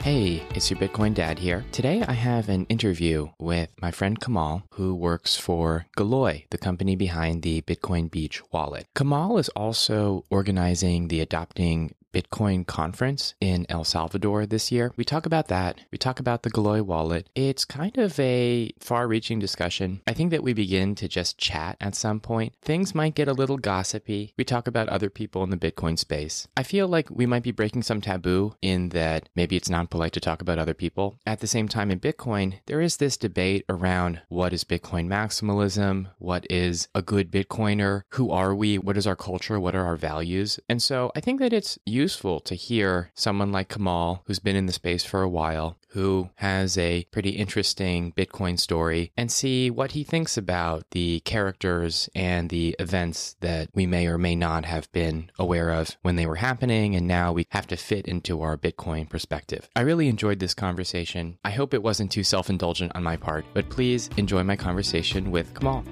Hey, it's your Bitcoin dad here. Today I have an interview with my friend Kemal, who works for Galoy, the company behind the Bitcoin Beach wallet. Kemal is also organizing the Adopting Bitcoin conference in El Salvador this year. We talk about that. We talk about the Galoy wallet. It's kind of a far reaching discussion. I think that we begin to just chat at some point. Things might get a little gossipy. We talk about other people in the Bitcoin space. I feel like we might be breaking some taboo in that maybe it's not polite to talk about other people. At the same time, in Bitcoin, there is this debate around what is Bitcoin maximalism? What is a good Bitcoiner? Who are we? What is our culture? What are our values? And so I think that it's useful to hear someone like Kemal, who's been in the space for a while, who has a pretty interesting Bitcoin story, and see what he thinks about the characters and the events that we may or may not have been aware of when they were happening, and now we have to fit into our Bitcoin perspective. I really enjoyed this conversation. I hope it wasn't too self indulgent on my part, but please enjoy my conversation with Kemal.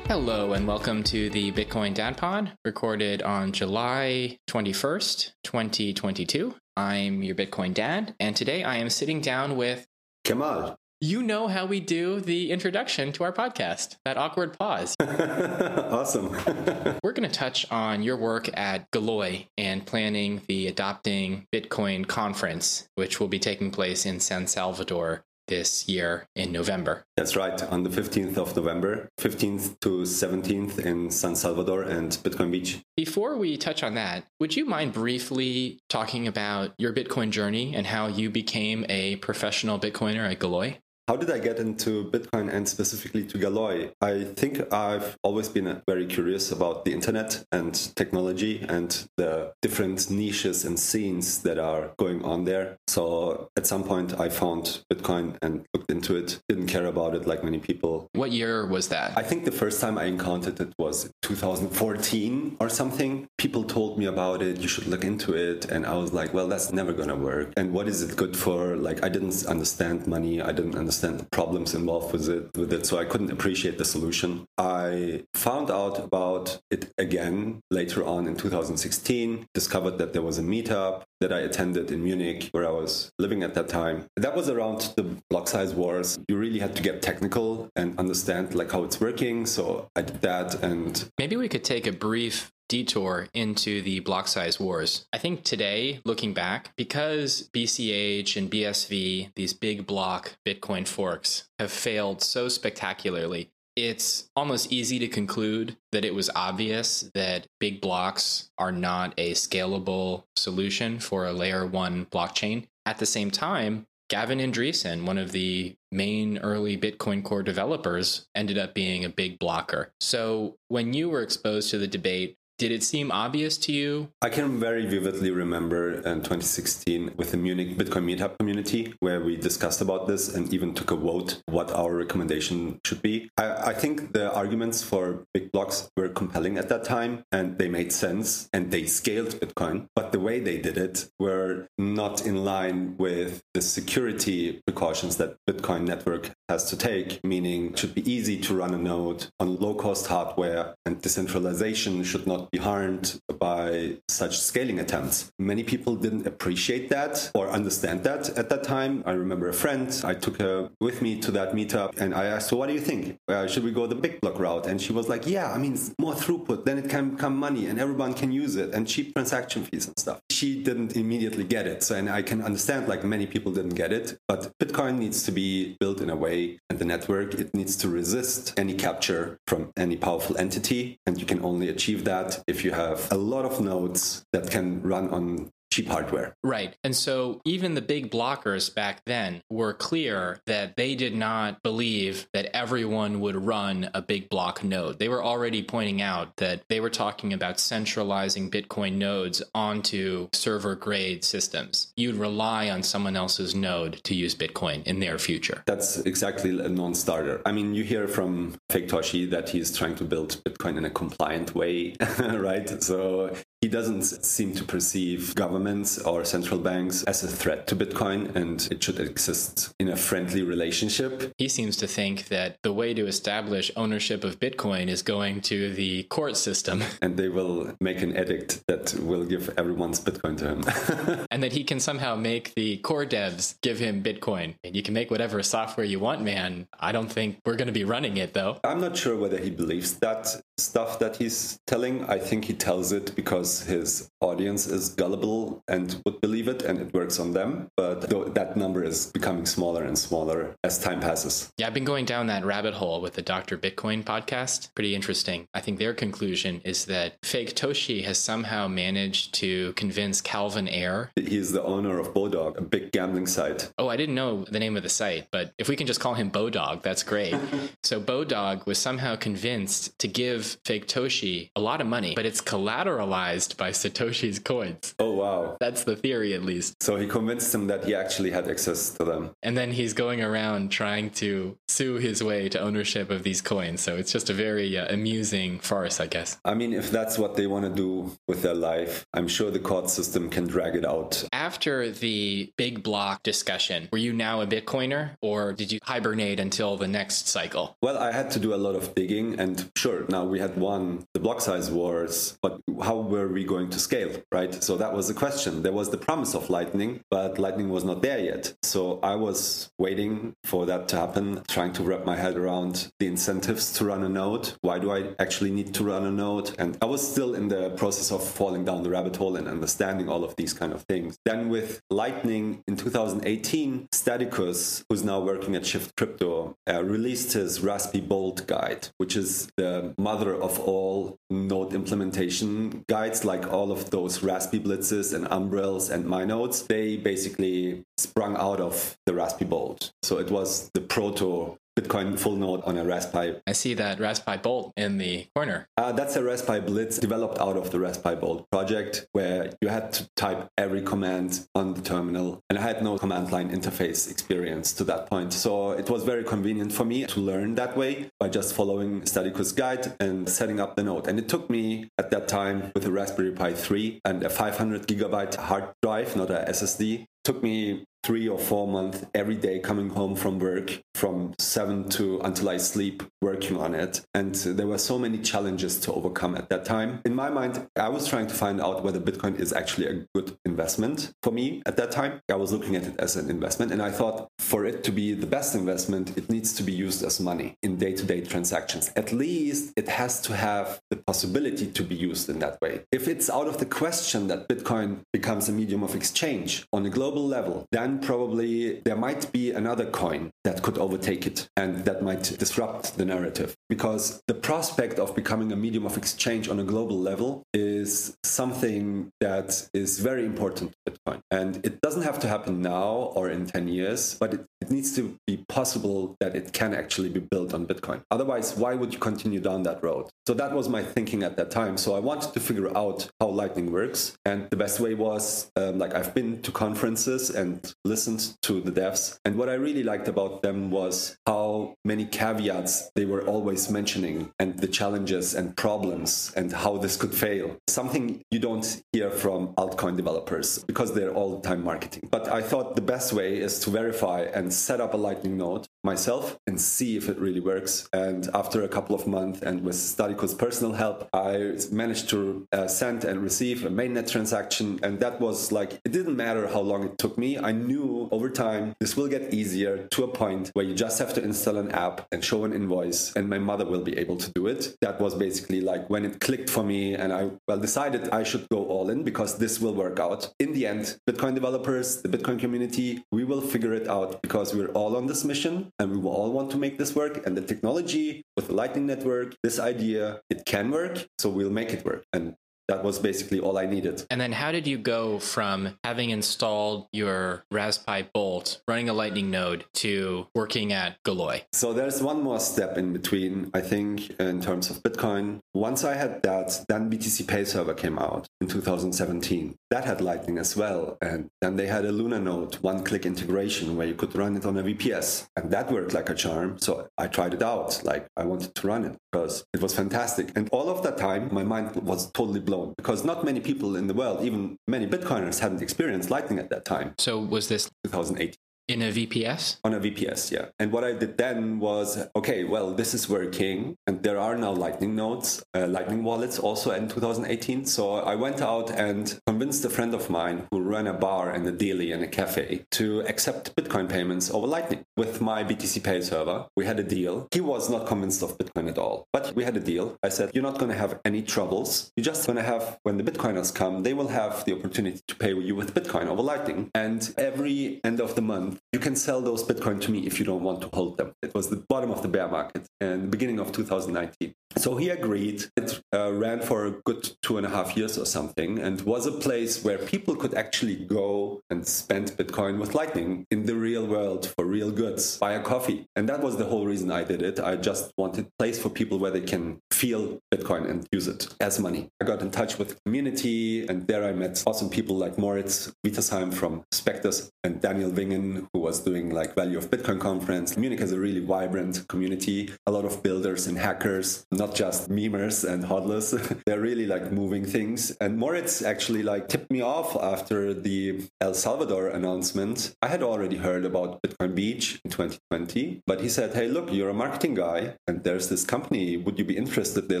Hello and welcome to the Bitcoin Dad Pod, recorded on July 21st, 2022. I'm your Bitcoin Dad, and today I am sitting down with Kemal. You know how we do the introduction to our podcast, that awkward pause. awesome. We're going to touch on your work at Galoy and planning the Adopting Bitcoin conference, which will be taking place in San Salvador this year in November. That's right, on the 15th of November, 15th to 17th in San Salvador and Bitcoin Beach. Before we touch on that, would you mind briefly talking about your Bitcoin journey and how you became a professional Bitcoiner at Galoy? How did I get into Bitcoin and specifically to Galoy? I think I've always been uh, very curious about the internet and technology and the different niches and scenes that are going on there. So at some point, I found Bitcoin and looked into it. Didn't care about it like many people. What year was that? I think the first time I encountered it was 2014 or something. People told me about it. You should look into it. And I was like, well, that's never going to work. And what is it good for? Like, I didn't understand money. I didn't understand understand the problems involved with it, with it, so I couldn't appreciate the solution. I found out about it again later on in 2016, discovered that there was a meetup that I attended in Munich where I was living at that time. That was around the block size wars. You really had to get technical and understand like how it's working. So I did that and maybe we could take a brief detour into the block size wars. I think today, looking back, because BCH and BSV, these big block Bitcoin forks, have failed so spectacularly, it's almost easy to conclude that it was obvious that big blocks are not a scalable solution for a layer one blockchain. At the same time, Gavin Andresen, one of the main early Bitcoin Core developers, ended up being a big blocker. So when you were exposed to the debate, did it seem obvious to you? I can very vividly remember uh, in 2016 with the Munich Bitcoin Meetup community where we discussed about this and even took a vote what our recommendation should be. I, I think the arguments for big blocks were compelling at that time and they made sense and they scaled Bitcoin. But the way they did it were not in line with the security precautions that Bitcoin network has to take, meaning it should be easy to run a node on low cost hardware and decentralization should not be harmed by such scaling attempts. Many people didn't appreciate that or understand that at that time. I remember a friend, I took her with me to that meetup and I asked her, What do you think? Uh, should we go the big block route? And she was like, Yeah, I mean, more throughput, then it can come money and everyone can use it and cheap transaction fees and stuff. She didn't immediately get it. So, and I can understand like many people didn't get it, but Bitcoin needs to be built in a way and the network, it needs to resist any capture from any powerful entity. And you can only achieve that if you have a lot of nodes that can run on cheap hardware. Right. And so even the big blockers back then were clear that they did not believe that everyone would run a big block node. They were already pointing out that they were talking about centralizing Bitcoin nodes onto server grade systems. You'd rely on someone else's node to use Bitcoin in their future. That's exactly a non starter. I mean, you hear from Fake Toshi that he's trying to build Bitcoin in a compliant way, right? So he doesn't seem to perceive governments or central banks as a threat to Bitcoin and it should exist in a friendly relationship. He seems to think that the way to establish ownership of Bitcoin is going to the court system. And they will make an edict that will give everyone's Bitcoin to him. and that he can somehow make the core devs give him Bitcoin. And you can make whatever software you want, man. I don't think we're going to be running it, though. I'm not sure whether he believes that stuff that he's telling. I think he tells it because his audience is gullible and would believe it and it works on them. But that number is becoming smaller and smaller as time passes. Yeah, I've been going down that rabbit hole with the Dr. Bitcoin podcast. Pretty interesting. I think their conclusion is that fake Toshi has somehow managed to convince Calvin Ayre. He's the owner of Bodog, a big gambling site. Oh, I didn't know the name of the site, but if we can just call him Bodog, that's great. so Bodog was somehow convinced to give fake Toshi a lot of money, but it's collateralized by Satoshi's coins. Oh, wow. That's the theory, at least. So he convinced him that he actually had access to them. And then he's going around trying to sue his way to ownership of these coins. So it's just a very uh, amusing farce, I guess. I mean, if that's what they want to do with their life, I'm sure the court system can drag it out. After the big block discussion, were you now a Bitcoiner or did you hibernate until the next cycle? Well, I had to do a lot of digging, and sure, now we had won the block size wars, but how were we going to scale, right? So that was the question. There was the promise of Lightning, but Lightning was not there yet. So I was waiting for that to happen, trying to wrap my head around the incentives to run a node. Why do I actually need to run a node? And I was still in the process of falling down the rabbit hole and understanding all of these kind of things. Then with Lightning in 2018, Stadicus, who's now working at Shift Crypto, uh, released his Raspberry Bolt guide, which is the mother of all node implementation guides, like all of those Raspberry Blitzes and Umbrels and MyNodes. They basically sprung out of the Raspberry Bolt. So it was the proto Bitcoin full node on a Raspberry. I see that Raspberry Bolt in the corner. Uh, that's a Raspberry Blitz developed out of the Raspberry Bolt project where you had to type every command on the terminal. And I had no command line interface experience to that point. So it was very convenient for me to learn that way by just following Stadicus guide and setting up the node. And it took me at that time with a Raspberry Pi 3 and a 500 gigabyte hard drive, not a SSD, took me three or four months every day coming home from work from seven to until I sleep working on it. And there were so many challenges to overcome at that time. In my mind, I was trying to find out whether Bitcoin is actually a good investment for me at that time. I was looking at it as an investment and I thought for it to be the best investment, it needs to be used as money in day to day transactions. At least it has to have the possibility to be used in that way. If it's out of the question that Bitcoin becomes a medium of exchange on a global level, then probably there might be another coin that could overtake it and that might disrupt the narrative. Because the prospect of becoming a medium of exchange on a global level is something that is very important to Bitcoin. And it doesn't have to happen now or in 10 years, but it, it needs to be possible that it can actually be built on Bitcoin. Otherwise, why would you continue down that road? So that was my thinking at that time. So I wanted to figure out how Lightning works. And the best way was um, like I've been to conferences and listened to the devs. And what I really liked about them was how many caveats they were always mentioning and the challenges and problems and how this could fail. Something you don't hear from altcoin developers because they're all the time marketing. But I thought the best way is to verify and set up a Lightning node myself and see if it really works. And after a couple of months and with Stadicus personal help, I managed to uh, send and receive a mainnet transaction. And that was like, it didn't matter how long it took me. I knew over time this will get easier to a point where you just have to install an app and show an invoice and my mother will be able to do it. That was basically like when it clicked for me and I well decided I should go all in because this will work out. In the end, Bitcoin developers, the Bitcoin community, we will figure it out because we're all on this mission and we all want to make this work. And the technology with the Lightning Network, this idea, it can work. So we'll make it work. And that was basically all I needed. And then how did you go from having installed your Raspberry Bolt, running a Lightning node, to working at Galoy? So there's one more step in between, I think, in terms of Bitcoin. Once I had that, then BTC Pay Server came out in 2017. That had Lightning as well. And then they had a Luna node one click integration where you could run it on a VPS. And that worked like a charm. So I tried it out. Like I wanted to run it because it was fantastic. And all of that time, my mind was totally blown because not many people in the world, even many Bitcoiners, hadn't experienced Lightning at that time. So was this 2018. In a VPS? On a VPS, yeah. And what I did then was okay, well, this is working. And there are now Lightning nodes, uh, Lightning wallets also in 2018. So I went out and convinced a friend of mine who ran a bar and a daily and a cafe to accept Bitcoin payments over Lightning with my BTC Pay server. We had a deal. He was not convinced of Bitcoin at all, but we had a deal. I said, You're not going to have any troubles. You're just going to have, when the Bitcoiners come, they will have the opportunity to pay you with Bitcoin over Lightning. And every end of the month, you can sell those Bitcoin to me if you don't want to hold them. It was the bottom of the bear market and the beginning of 2019. So he agreed. It uh, ran for a good two and a half years or something and was a place where people could actually go and spend Bitcoin with Lightning in the real world for real goods, buy a coffee. And that was the whole reason I did it. I just wanted a place for people where they can feel Bitcoin and use it as money. I got in touch with the community and there I met awesome people like Moritz Wietersheim from Spectres and Daniel Wingen, who was doing like Value of Bitcoin conference. Munich has a really vibrant community, a lot of builders and hackers not just memers and hodlers. They're really like moving things. And Moritz actually like tipped me off after the El Salvador announcement. I had already heard about Bitcoin Beach in 2020, but he said, "Hey, look, you're a marketing guy, and there's this company. Would you be interested? They're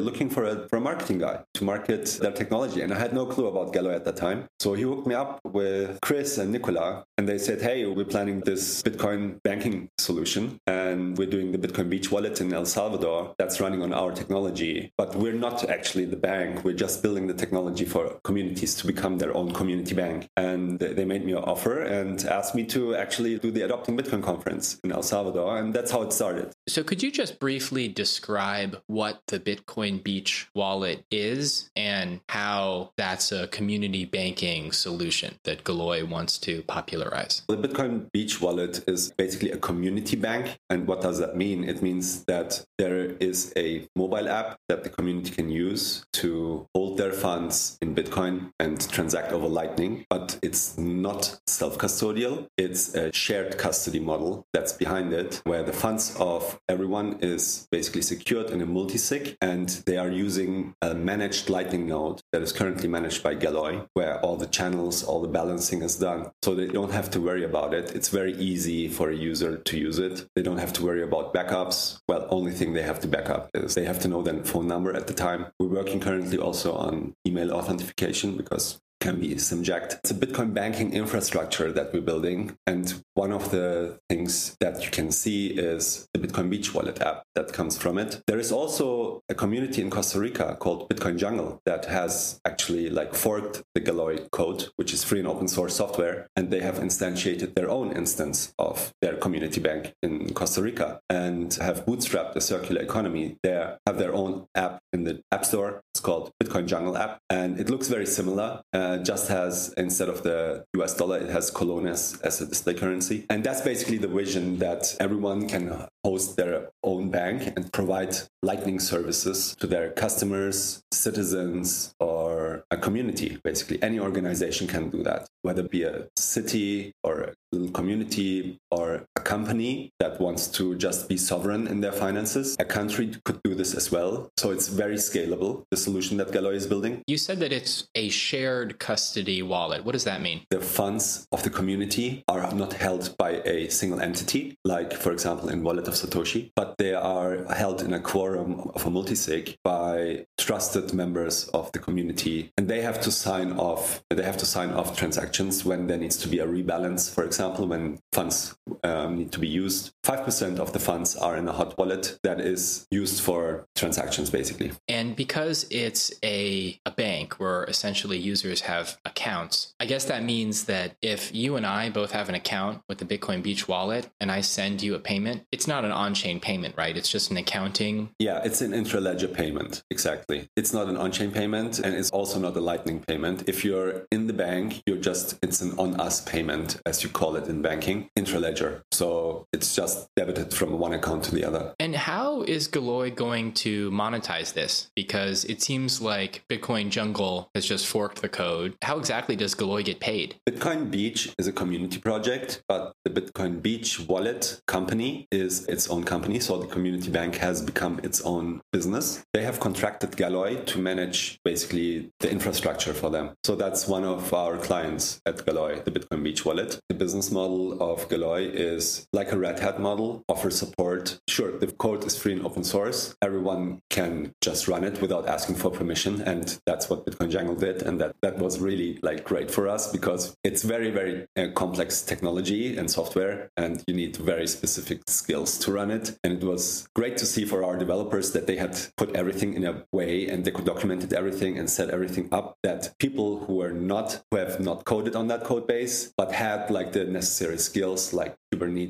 looking for a for a marketing guy to market their technology." And I had no clue about Galoy at that time, so he hooked me up with Chris and Nicola, and they said, "Hey, we're planning this Bitcoin banking solution, and we're doing the Bitcoin Beach wallet in El Salvador that's running on our technology." technology, but we're not actually the bank. We're just building the technology for communities to become their own community bank. And they made me an offer and asked me to actually do the Adopting Bitcoin conference in El Salvador. And that's how it started. So, could you just briefly describe what the Bitcoin Beach wallet is and how that's a community banking solution that Galoy wants to popularize? The Bitcoin Beach wallet is basically a community bank. And what does that mean? It means that there is a mobile app that the community can use to hold their funds in Bitcoin and transact over Lightning. But it's not self custodial, it's a shared custody model that's behind it, where the funds of everyone is basically secured in a multisig and they are using a managed Lightning node that is currently managed by Galoy, where all the channels, all the balancing is done. So they don't have to worry about it. It's very easy for a user to use it. They don't have to worry about backups. Well, only thing they have to back up is they have to know their phone number at the time. We're working currently also on email authentication because can be subject. It's a Bitcoin banking infrastructure that we're building. And one of the things that you can see is the Bitcoin Beach wallet app that comes from it. There is also a community in Costa Rica called Bitcoin Jungle that has actually like forked the Galoy code, which is free and open source software. And they have instantiated their own instance of their community bank in Costa Rica and have bootstrapped a circular economy there, have their own app in the App Store. It's called Bitcoin Jungle app. And it looks very similar. Uh, just has instead of the US dollar, it has colones as a display currency. And that's basically the vision that everyone can host their own bank and provide Lightning services to their customers, citizens, or a community. Basically, any organization can do that, whether it be a city or a little community or company that wants to just be sovereign in their finances. A country could do this as well. So it's very scalable, the solution that Galoy is building. You said that it's a shared custody wallet. What does that mean? The funds of the community are not held by a single entity, like, for example, in Wallet of Satoshi, but they are held in a quorum of a multisig by trusted members of the community. And they have to sign off, they have to sign off transactions when there needs to be a rebalance, for example, when funds um, Um, need to be used. 5% of the funds are in a hot wallet that is used for transactions, basically. And because it's a, a bank where essentially users have accounts, I guess that means that if you and I both have an account with the Bitcoin Beach wallet and I send you a payment, it's not an on chain payment, right? It's just an accounting. Yeah, it's an intraledger payment. Exactly. It's not an on chain payment and it's also not a lightning payment. If you're in the bank, you're just, it's an on us payment, as you call it in banking, intraledger. So So it's just debited from one account to the other. And how is Galoy going to monetize this? Because it seems like Bitcoin Jungle has just forked the code. How exactly does Galoy get paid? Bitcoin Beach is a community project, but the Bitcoin Beach wallet company is its own company. So the community bank has become its own business. They have contracted Galoy to manage basically the infrastructure for them. So that's one of our clients at Galoy, the Bitcoin Beach wallet. The business model of Galoy is like a Red Hat model, offers support. Sure, the code is free and open source. Everyone can just run it without asking for permission. And that's what Bitcoin Jungle did. And that, that was really like great for us because it's very, very uh, complex technology and software. And you need very specific skills to run it. And it was great to see for our developers that they had put everything in a way and they could documented everything and set everything up that people who are not, who have not coded on that code base, but had like the necessary skills like Kubernetes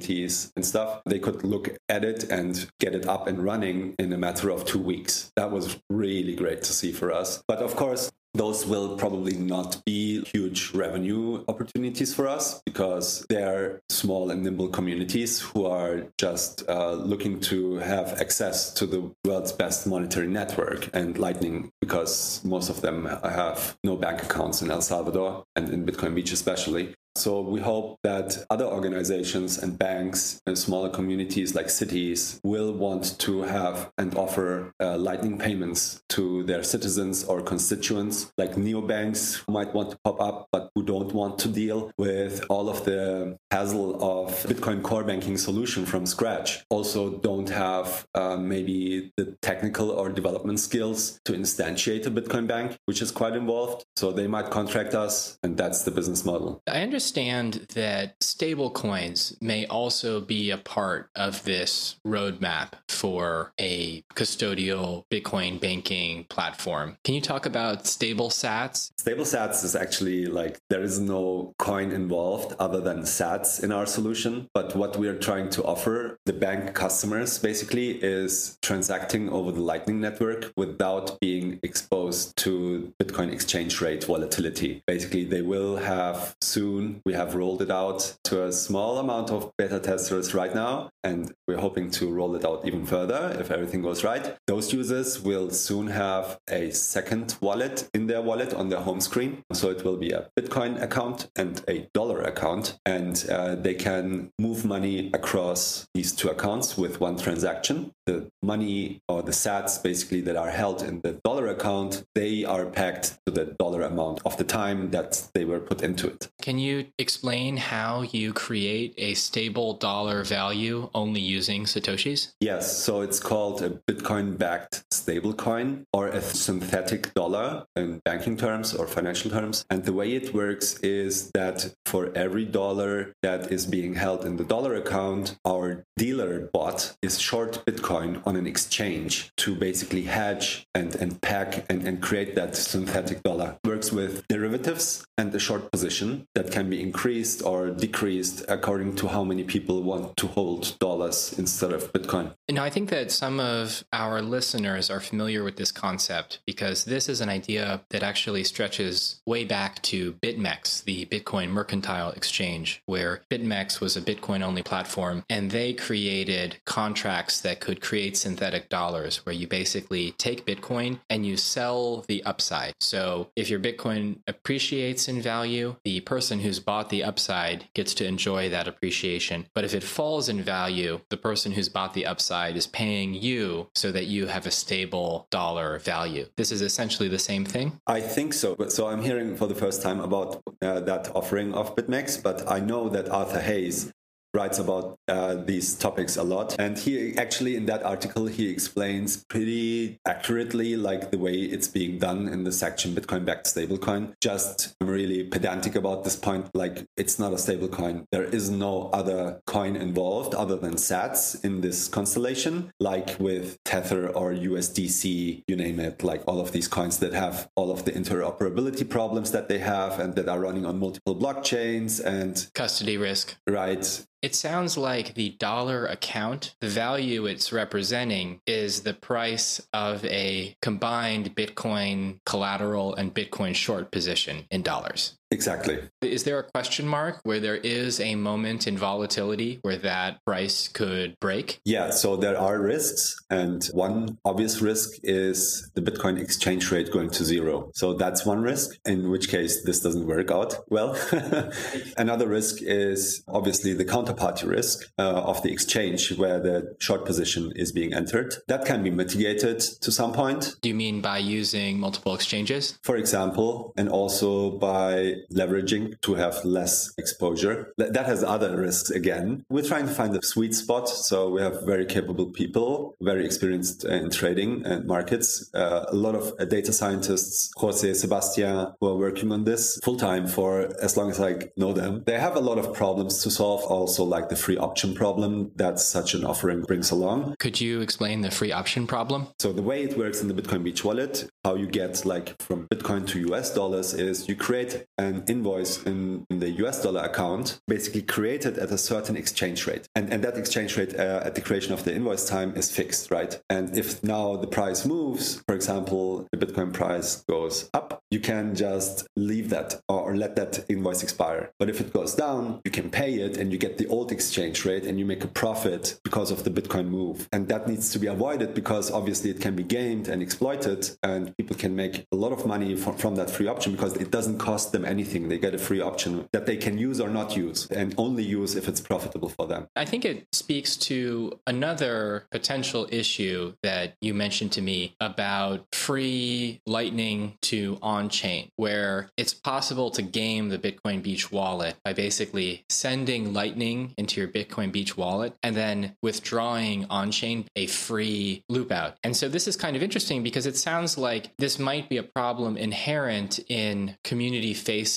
and stuff, they could look at it and get it up and running in a matter of two weeks. That was really great to see for us. But of course, those will probably not be huge revenue opportunities for us because they're small and nimble communities who are just uh, looking to have access to the world's best monetary network and Lightning because most of them have no bank accounts in El Salvador and in Bitcoin Beach especially. So we hope that other organizations and banks and smaller communities like cities will want to have and offer uh, lightning payments to their citizens or constituents, like neobanks who might want to pop up but who don't want to deal with all of the hassle of Bitcoin core banking solution from scratch. Also don't have uh, maybe the technical or development skills to instantiate a Bitcoin bank, which is quite involved. So they might contract us and that's the business model. I understand understand that stablecoins may also be a part of this roadmap for a custodial Bitcoin banking platform. Can you talk about stable sats? Stable sats is actually like there is no coin involved other than sats in our solution. But what we are trying to offer the bank customers basically is transacting over the Lightning Network without being exposed to Bitcoin exchange rate volatility. Basically, they will have soon we have rolled it out to a small amount of beta testers right now, and we're hoping to roll it out even further if everything goes right. Those users will soon have a second wallet in their wallet on their home screen. So it will be a Bitcoin account and a dollar account, and uh, they can move money across these two accounts with one transaction. The money or the sats basically that are held in the dollar account, they are pegged to the dollar amount of the time that they were put into it. Can you explain how you create a stable dollar value only using Satoshis? Yes. So it's called a Bitcoin backed stablecoin or a synthetic dollar in banking terms or financial terms. And the way it works is that for every dollar that is being held in the dollar account, our dealer bot is short Bitcoin on an exchange to basically hedge and, and pack and, and create that synthetic dollar. Works with derivatives and a short position that can be increased or decreased according to how many people want to hold dollars instead of Bitcoin. Now, I think that some of our listeners are familiar with this concept because this is an idea that actually stretches way back to BitMEX, the Bitcoin Mercantile Exchange, where BitMEX was a Bitcoin only platform and they created contracts that could create synthetic dollars where you basically take Bitcoin and you sell the upside. So if your Bitcoin appreciates in value, the person who's bought the upside gets to enjoy that appreciation. But if it falls in value, the person who's bought the upside is paying you so that you have a stable dollar value. This is essentially the same thing? I think so. So I'm hearing for the first time about uh, that offering of BitMEX, but I know that Arthur Hayes writes about uh, these topics a lot. And he actually in that article he explains pretty accurately like the way it's being done in the section bitcoin backed stablecoin. Just I'm really pedantic about this point like it's not a stablecoin. There is no other coin involved other than sats in this constellation like with tether or usdc you name it like all of these coins that have all of the interoperability problems that they have and that are running on multiple blockchains and custody risk. Right it sounds like the dollar account, the value it's representing is the price of a combined Bitcoin collateral and Bitcoin short position in dollars. Exactly. Is there a question mark where there is a moment in volatility where that price could break? Yeah, so there are risks. And one obvious risk is the Bitcoin exchange rate going to zero. So that's one risk, in which case this doesn't work out well. Another risk is obviously the counterparty risk uh, of the exchange where the short position is being entered. That can be mitigated to some point. Do you mean by using multiple exchanges? For example, and also by leveraging to have less exposure. That has other risks again. We're trying to find the sweet spot. So we have very capable people, very experienced in trading and markets, uh, a lot of uh, data scientists, Jose, Sebastian, who are working on this full time for as long as I know them. They have a lot of problems to solve, also like the free option problem that such an offering brings along. Could you explain the free option problem? So the way it works in the Bitcoin Beach wallet, how you get like from Bitcoin to US dollars is you create an invoice in, in the US dollar account, basically created at a certain exchange rate. And, and that exchange rate uh, at the creation of the invoice time is fixed, right? And if now the price moves, for example, the Bitcoin price goes up, you can just leave that or, or let that invoice expire. But if it goes down, you can pay it and you get the old exchange rate and you make a profit because of the Bitcoin move. And that needs to be avoided because obviously it can be gamed and exploited and people can make a lot of money from, from that free option because it doesn't cost them anything. They get a free option that they can use or not use and only use if it's profitable for them. I think it speaks to another potential issue that you mentioned to me about free Lightning to on chain, where it's possible to game the Bitcoin Beach wallet by basically sending Lightning into your Bitcoin Beach wallet and then withdrawing on chain a free loop out. And so this is kind of interesting because it sounds like this might be a problem inherent in community facing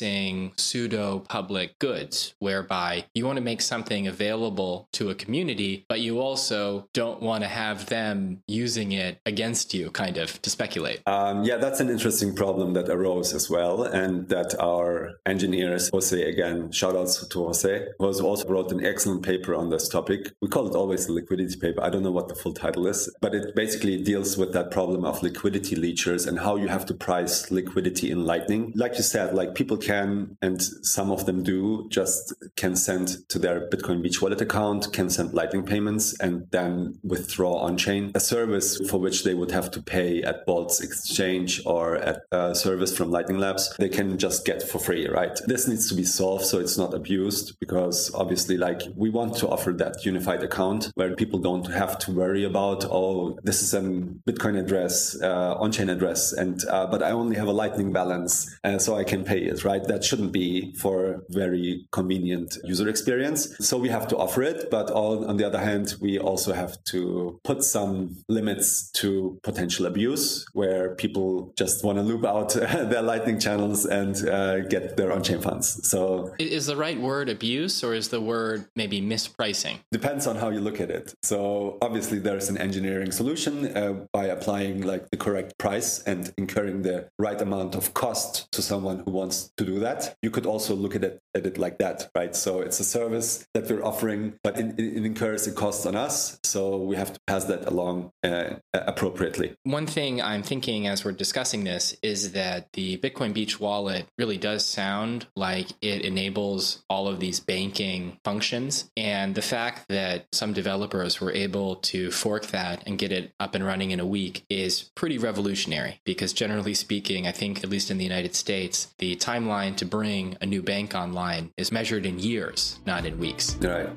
pseudo public goods, whereby you want to make something available to a community, but you also don't want to have them using it against you, kind of to speculate. Um, yeah, that's an interesting problem that arose as well, and that our engineers, Jose, again, shout outs to Jose, who also wrote an excellent paper on this topic. We call it always the liquidity paper. I don't know what the full title is, but it basically deals with that problem of liquidity leechers and how you have to price liquidity in Lightning. Like you said, like people can, and some of them do, just can send to their Bitcoin Beach wallet account, can send Lightning payments, and then withdraw on chain. A service for which they would have to pay at Boltz Exchange or at a service from Lightning Labs, they can just get for free, right? This needs to be solved so it's not abused because obviously, like, we want to offer that unified account where people don't have to worry about, oh, this is a Bitcoin address, uh, on chain address, and uh, but I only have a Lightning balance, uh, so I can pay it, right? That shouldn't be for very convenient user experience. So we have to offer it, but all, on the other hand, we also have to put some limits to potential abuse where people just want to loop out their Lightning channels and uh, get their on chain funds. So is the right word abuse or is the word maybe mispricing? Depends on how you look at it. So obviously there's an engineering solution uh, by applying like the correct price and incurring the right amount of cost to someone who wants to do that. You could also look at it, at it like that, right? So it's a service that we're offering, but it, it incurs a cost on us. So we have to pass that along uh, appropriately. One thing I'm thinking as we're discussing this is that the Bitcoin Beach wallet really does sound like it enables all of these banking functions. And the fact that some developers were able to fork that and get it up and running in a week is pretty revolutionary because generally speaking, I think at least in the United States, the timeline to bring a new bank online is measured in years, not in weeks. Right.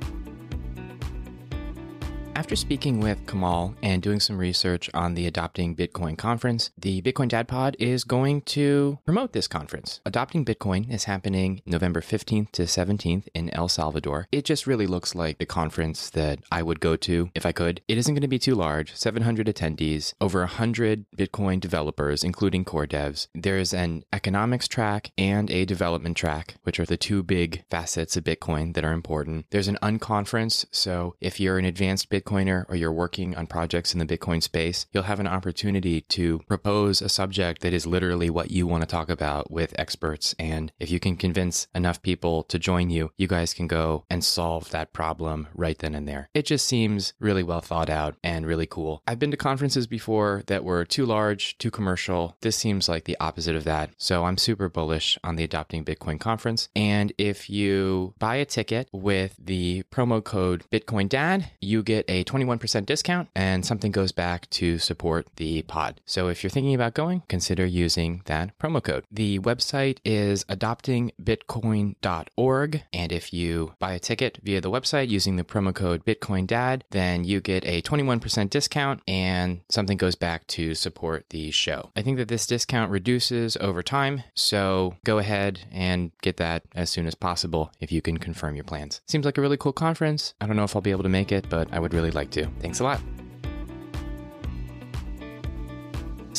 After speaking with Kemal and doing some research on the Adopting Bitcoin conference, the Bitcoin Dad Pod is going to promote this conference. Adopting Bitcoin is happening November 15th to 17th in El Salvador. It just really looks like the conference that I would go to if I could. It isn't going to be too large 700 attendees, over 100 Bitcoin developers, including core devs. There's an economics track and a development track, which are the two big facets of Bitcoin that are important. There's an unconference, so if you're an advanced Bitcoin Bitcoiner or you're working on projects in the Bitcoin space, you'll have an opportunity to propose a subject that is literally what you want to talk about with experts. And if you can convince enough people to join you, you guys can go and solve that problem right then and there. It just seems really well thought out and really cool. I've been to conferences before that were too large, too commercial. This seems like the opposite of that. So I'm super bullish on the Adopting Bitcoin conference. And if you buy a ticket with the promo code Bitcoin Dad, you get a 21% discount and something goes back to support the pod. So if you're thinking about going, consider using that promo code. The website is adoptingbitcoin.org. And if you buy a ticket via the website using the promo code Bitcoin Dad, then you get a 21% discount and something goes back to support the show. I think that this discount reduces over time. So go ahead and get that as soon as possible if you can confirm your plans. Seems like a really cool conference. I don't know if I'll be able to make it, but I would really like to. Thanks a lot.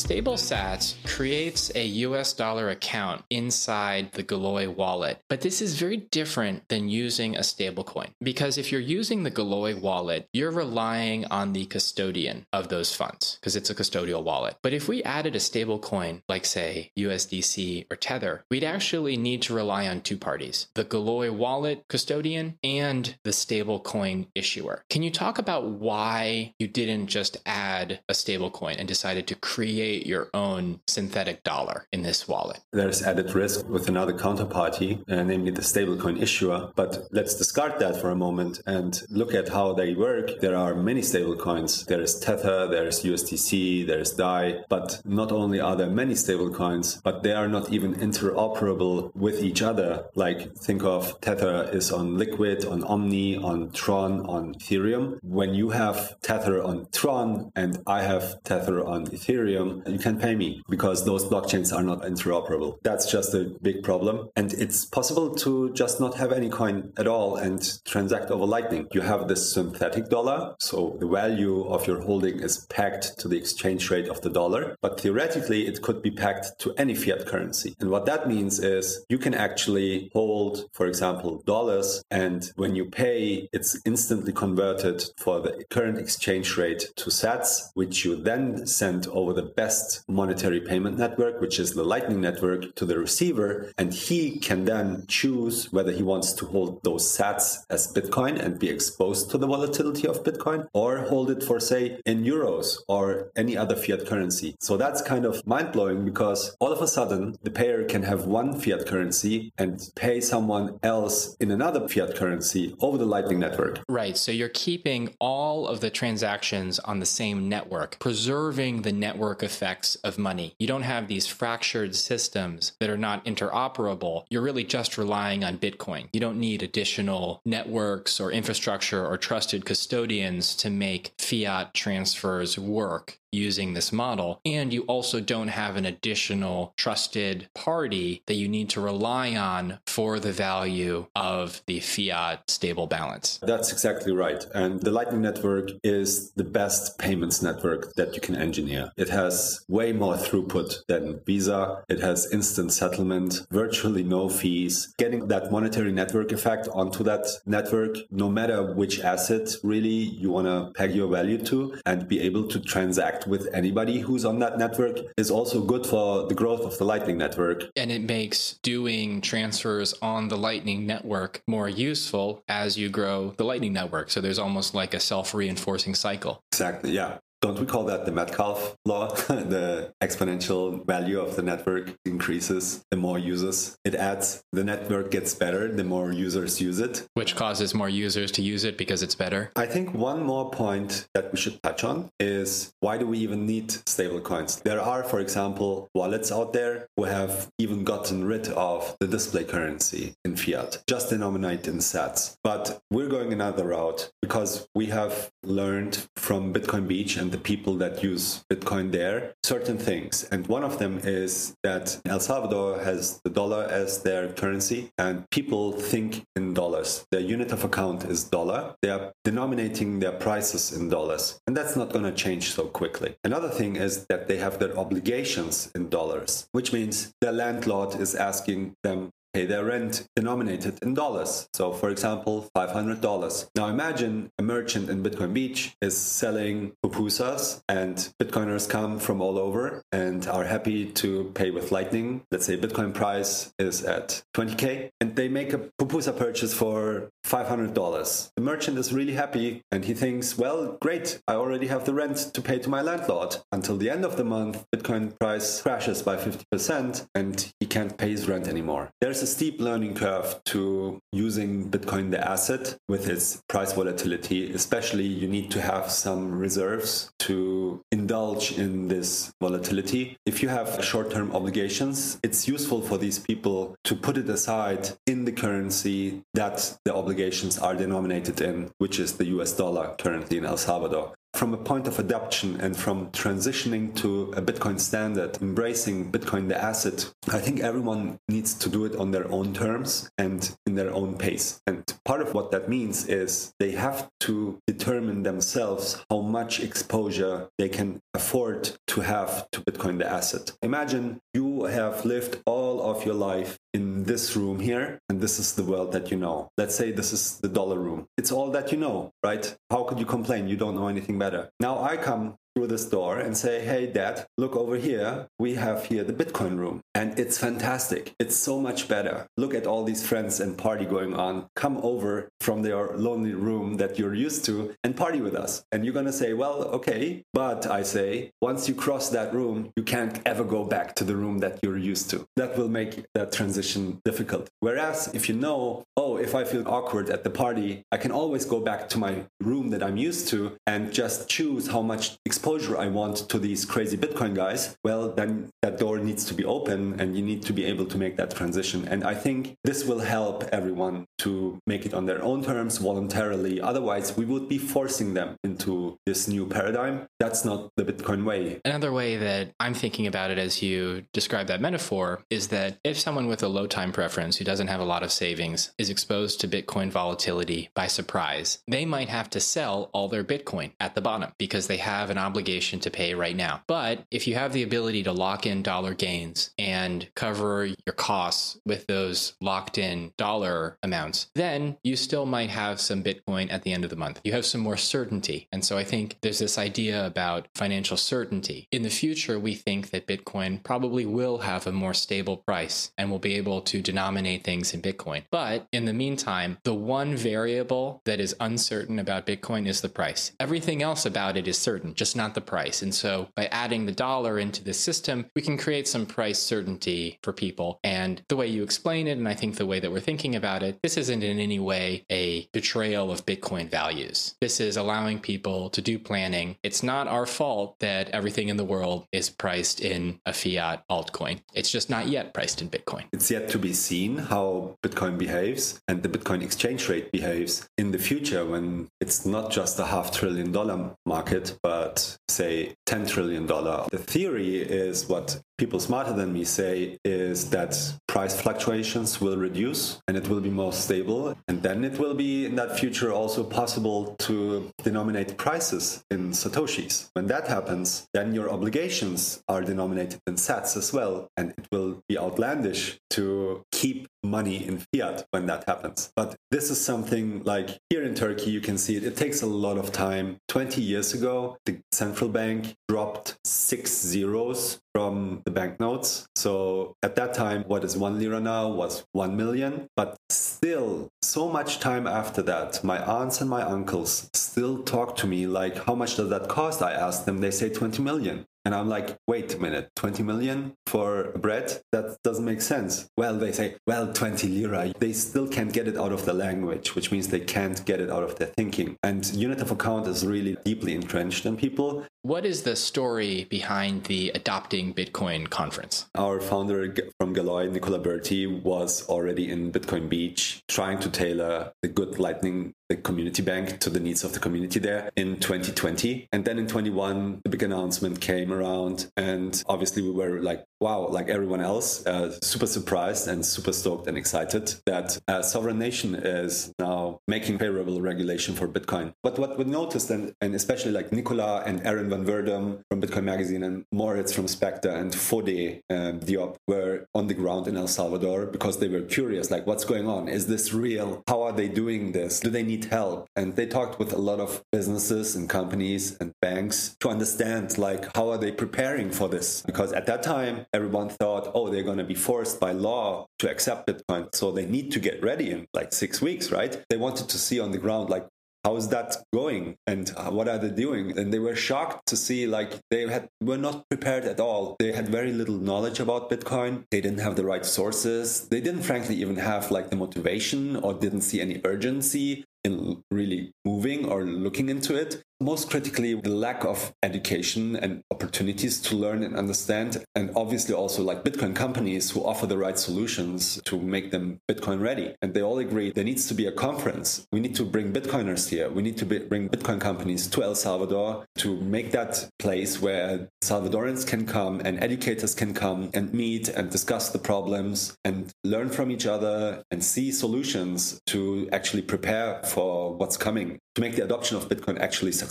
StableSats creates a US dollar account inside the Galoy wallet, but this is very different than using a stablecoin because if you're using the Galoy wallet, you're relying on the custodian of those funds because it's a custodial wallet. But if we added a stablecoin like, say, USDC or Tether, we'd actually need to rely on two parties the Galoy wallet custodian and the stablecoin issuer. Can you talk about why you didn't just add a stablecoin and decided to create? Create your own synthetic dollar in this wallet. There's added risk with another counterparty, uh, namely the stablecoin issuer. But let's discard that for a moment and look at how they work. There are many stablecoins. There is Tether, there is USDC, there is DAI. But not only are there many stablecoins, but they are not even interoperable with each other. Like think of Tether is on Liquid, on Omni, on Tron, on Ethereum. When you have Tether on Tron and I have Tether on Ethereum, you can't pay me because those blockchains are not interoperable. That's just a big problem. And it's possible to just not have any coin at all and transact over Lightning. You have this synthetic dollar. So the value of your holding is pegged to the exchange rate of the dollar. But theoretically, it could be pegged to any fiat currency. And what that means is you can actually hold, for example, dollars. And when you pay, it's instantly converted for the current exchange rate to sats, which you then send over the best best monetary payment network, which is the Lightning Network, to the receiver. And he can then choose whether he wants to hold those sats as Bitcoin and be exposed to the volatility of Bitcoin or hold it for, say, in euros or any other fiat currency. So that's kind of mind blowing because all of a sudden the payer can have one fiat currency and pay someone else in another fiat currency over the Lightning Network. Right. So you're keeping all of the transactions on the same network, preserving the network effect effects of money. You don't have these fractured systems that are not interoperable. You're really just relying on Bitcoin. You don't need additional networks or infrastructure or trusted custodians to make fiat transfers work using this model. And you also don't have an additional trusted party that you need to rely on for the value of the fiat stable balance. That's exactly right. And the Lightning Network is the best payments network that you can engineer. It has way more throughput than Visa, it has instant settlement, virtually no fees. Getting that monetary network effect onto that network, no matter which asset really you want to peg your value to, and be able to transact with anybody who's on that network is also good for the growth of the Lightning Network. And it makes doing transfers on the Lightning Network more useful as you grow the Lightning Network. So there's almost like a self reinforcing cycle. Exactly. Yeah. Don't we call that the Metcalfe law? the exponential value of the network increases the more users it adds. The network gets better the more users use it. Which causes more users to use it because it's better. I think one more point that we should touch on is why do we even need stablecoins? There are, for example, wallets out there who have even gotten rid of the display currency in fiat, just denominate in sats. But we're going another route because we have learned from Bitcoin Beach and the people that use Bitcoin there certain things. And one of them is that El Salvador has the dollar as their currency, and people think in dollars. Their unit of account is dollar. They are denominating their prices in dollars. And that's not going to change so quickly. Another thing is that they have their obligations in dollars, which means their landlord is asking them pay their rent denominated in dollars. So, for example, $500. Now, imagine a merchant in Bitcoin Beach is selling pupusas, and Bitcoiners come from all over and are happy to pay with Lightning. Let's say Bitcoin price is at 20K, and they make a pupusa purchase for $500. The merchant is really happy and he thinks, well, great, I already have the rent to pay to my landlord. Until the end of the month, Bitcoin price crashes by 50% and he can't pay his rent anymore. There's a steep learning curve to using Bitcoin, the asset, with its price volatility. Especially, you need to have some reserves to indulge in this volatility. If you have short term obligations, it's useful for these people to put it aside in the currency that the obligations are denominated in, which is the US dollar currently in El Salvador from a point of adoption and from transitioning to a Bitcoin standard, embracing Bitcoin the asset, I think everyone needs to do it on their own terms and in their own pace. And part of what that means is they have to determine themselves how much exposure they can afford to have to Bitcoin the asset. Imagine you have lived all of your life in this room here, and this is the world that you know. Let's say this is the dollar room. It's all that you know, right? How could you complain? You don't know anything better. Now I come through this door and say, Hey, dad, look over here. We have here the Bitcoin room. And it's fantastic. It's so much better. Look at all these friends and party going on. Come over from their lonely room that you're used to and party with us. And you're going to say, Well, okay. But I say, once you cross that room, you can't ever go back to the room that you're used to. That will make that transition difficult. Whereas if you know, oh, if I feel awkward at the party, I can always go back to my room that I'm used to and just choose how much exposure I want to these crazy Bitcoin guys, well, then that door needs to be open and you need to be able to make that transition. And I think this will help everyone to make it on their own terms voluntarily. Otherwise, we would be forcing them into this new paradigm. That's not the Bitcoin way. Another way that I'm thinking about it as you describe that metaphor is that if someone with a low time preference who doesn't have a lot of savings is exposed to Bitcoin volatility by surprise, they might have to sell all their Bitcoin at the bottom because they have an obligation to pay right now. But if you have the ability to lock in dollar gains and cover your costs with those locked in dollar amounts, then you still might have some Bitcoin at the end of the month. You have some more certainty. And so I think there's this idea about financial certainty. In the future, we think that Bitcoin probably will have a more stable price and will be able to denominate things in Bitcoin. But in the meantime, the one variable that is uncertain about Bitcoin is the price. Everything else about it is certain, just not the price. And so by adding the dollar into the system, we can create some price certainty for people. And the way you explain it, and I think the way that we're thinking about it, this isn't in any way a betrayal of Bitcoin values. This is allowing people to do planning. It's not our fault that everything in the world is priced in a fiat altcoin. It's just not yet priced in Bitcoin. It's yet to be seen how Bitcoin behaves and the Bitcoin exchange rate behaves in the future when it's not just a half trillion dollar market, but say $10 trillion. The theory is what people smarter than me say is that price fluctuations will reduce and it will be more stable. And then it will be in that future also possible to denominate prices in Satoshis. When that happens, then your obligations are denominated in sats as well. And it will be outlandish to keep money in fiat when that happens. But this is something like here in Turkey, you can see it. It takes a lot of time. 20 years ago, the central bank dropped six zeros from the banknotes. So at that time, what is one lira now was one million. But still, so much time after that, my aunts and my uncles still talk to me like, how much does that cost? I ask them, they say 20 million. And I'm like, wait a minute, 20 million for bread? That doesn't make sense. Well, they say, well, 20 lira. They still can't get it out of the language, which means they can't get it out of their thinking. And unit of account is really deeply entrenched in people. What is the story behind the Adopting Bitcoin conference? Our founder from Galoy, Nicola Burtey, was already in Bitcoin Beach trying to tailor the good Lightning the community bank to the needs of the community there in 2020. And then in 21, the big announcement came around. And obviously, we were like wow, like everyone else, uh, super surprised and super stoked and excited that a sovereign nation is now making favorable regulation for Bitcoin. But what we noticed, and, and especially like Nicola and Aaron Van Wirdum from Bitcoin Magazine and Moritz from Specter and Fode um, Diop were on the ground in El Salvador because they were curious, like, what's going on? Is this real? How are they doing this? Do they need help? And they talked with a lot of businesses and companies and banks to understand, like, how are they preparing for this? Because at that time, everyone thought, oh, they're going to be forced by law to accept Bitcoin. So they need to get ready in like six weeks, right? They wanted to see on the ground, like, how is that going and uh, what are they doing and they were shocked to see like they had were not prepared at all they had very little knowledge about bitcoin they didn't have the right sources they didn't frankly even have like the motivation or didn't see any urgency in really moving or looking into it. Most critically, the lack of education and opportunities to learn and understand. And obviously, also like Bitcoin companies who offer the right solutions to make them Bitcoin ready. And they all agree there needs to be a conference. We need to bring Bitcoiners here. We need to bring Bitcoin companies to El Salvador to make that place where Salvadorans can come and educators can come and meet and discuss the problems and learn from each other and see solutions to actually prepare for what's coming to make the adoption of Bitcoin actually successful.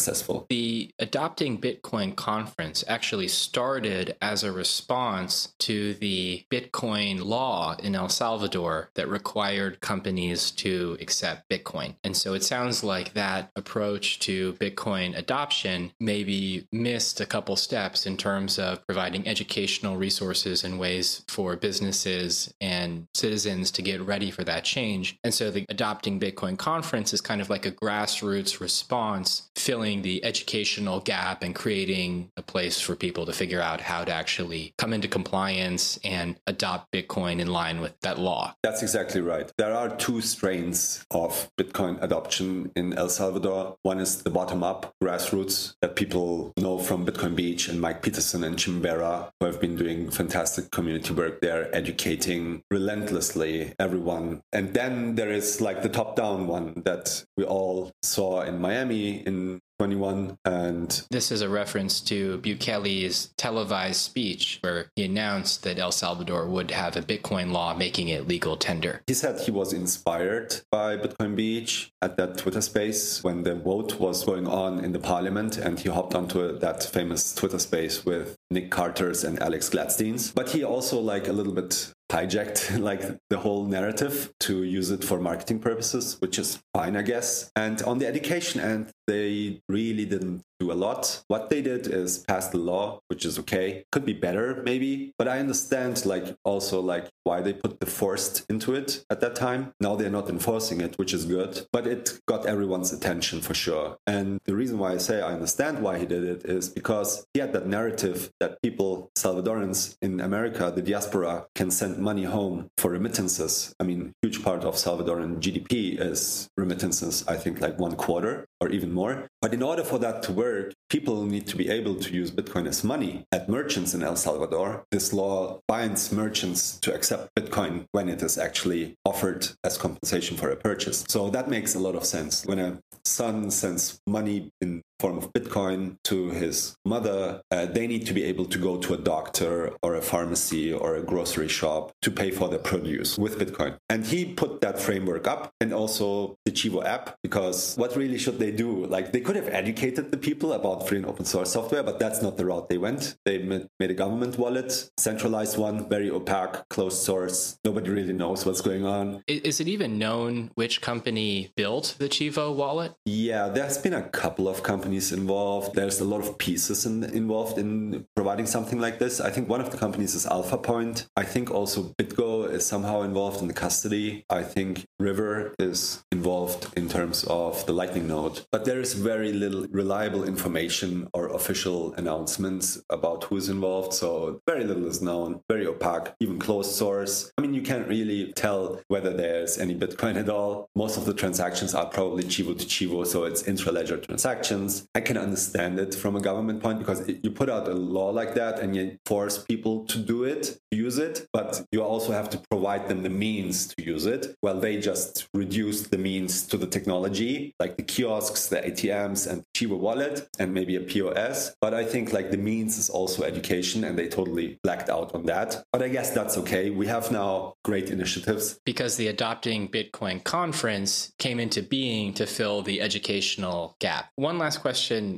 The Adopting Bitcoin conference actually started as a response to the Bitcoin law in El Salvador that required companies to accept Bitcoin. And so it sounds like that approach to Bitcoin adoption maybe missed a couple steps in terms of providing educational resources and ways for businesses and citizens to get ready for that change. And so the Adopting Bitcoin conference is kind of like a grassroots response, filling the educational gap and creating a place for people to figure out how to actually come into compliance and adopt Bitcoin in line with that law. That's exactly right. There are two strains of Bitcoin adoption in El Salvador. One is the bottom up grassroots that people know from Bitcoin Beach and Mike Peterson and Jim who have been doing fantastic community work there, educating relentlessly everyone. And then there is like the top down one that we all saw in Miami in 21 and this is a reference to Bukele's televised speech where he announced that El Salvador would have a Bitcoin law making it legal tender. He said he was inspired by Bitcoin Beach at that Twitter space when the vote was going on in the parliament and he hopped onto that famous Twitter space with Nick Carter's and Alex Gladstein's. But he also like a little bit hijacked like the whole narrative to use it for marketing purposes, which is fine, I guess. And on the education end, they really didn't do a lot. What they did is pass the law, which is okay. Could be better, maybe. But I understand, like, also, like, why they put the forced into it at that time. Now they're not enforcing it, which is good. But it got everyone's attention for sure. And the reason why I say I understand why he did it is because he had that narrative that people, Salvadorans in America, the diaspora, can send money home for remittances. I mean, huge part of Salvadoran GDP is remittances, I think like one quarter or even more. But in order for that to work, people need to be able to use Bitcoin as money. At merchants in El Salvador, this law binds merchants to accept Bitcoin when it is actually offered as compensation for a purchase. So that makes a lot of sense. When a son sends money in form of Bitcoin to his mother, uh, they need to be able to go to a doctor or a pharmacy or a grocery shop to pay for their produce with Bitcoin. And he put that framework up and also the Chivo app because what really should they do? Like they could have educated the people about free and open source software, but that's not the route they went. They made a government wallet, centralized one, very opaque, closed source. Nobody really knows what's going on. Is it even known which company built the Chivo wallet? Yeah, there's been a couple of companies companies involved. There's a lot of pieces in, involved in providing something like this. I think one of the companies is AlphaPoint. I think also BitGo is somehow involved in the custody. I think River is involved in terms of the Lightning node. But there is very little reliable information or official announcements about who's involved. So very little is known, very opaque, even closed source. I mean, you can't really tell whether there's any Bitcoin at all. Most of the transactions are probably Chivo to Chivo, so it's intra ledger transactions I can understand it from a government point because you put out a law like that and you force people to do it, use it, but you also have to provide them the means to use it. Well, they just reduce the means to the technology, like the kiosks, the ATMs, and Chivo wallet, and maybe a POS. But I think like the means is also education, and they totally blacked out on that. But I guess that's okay. We have now great initiatives. Because the Adopting Bitcoin conference came into being to fill the educational gap. One last question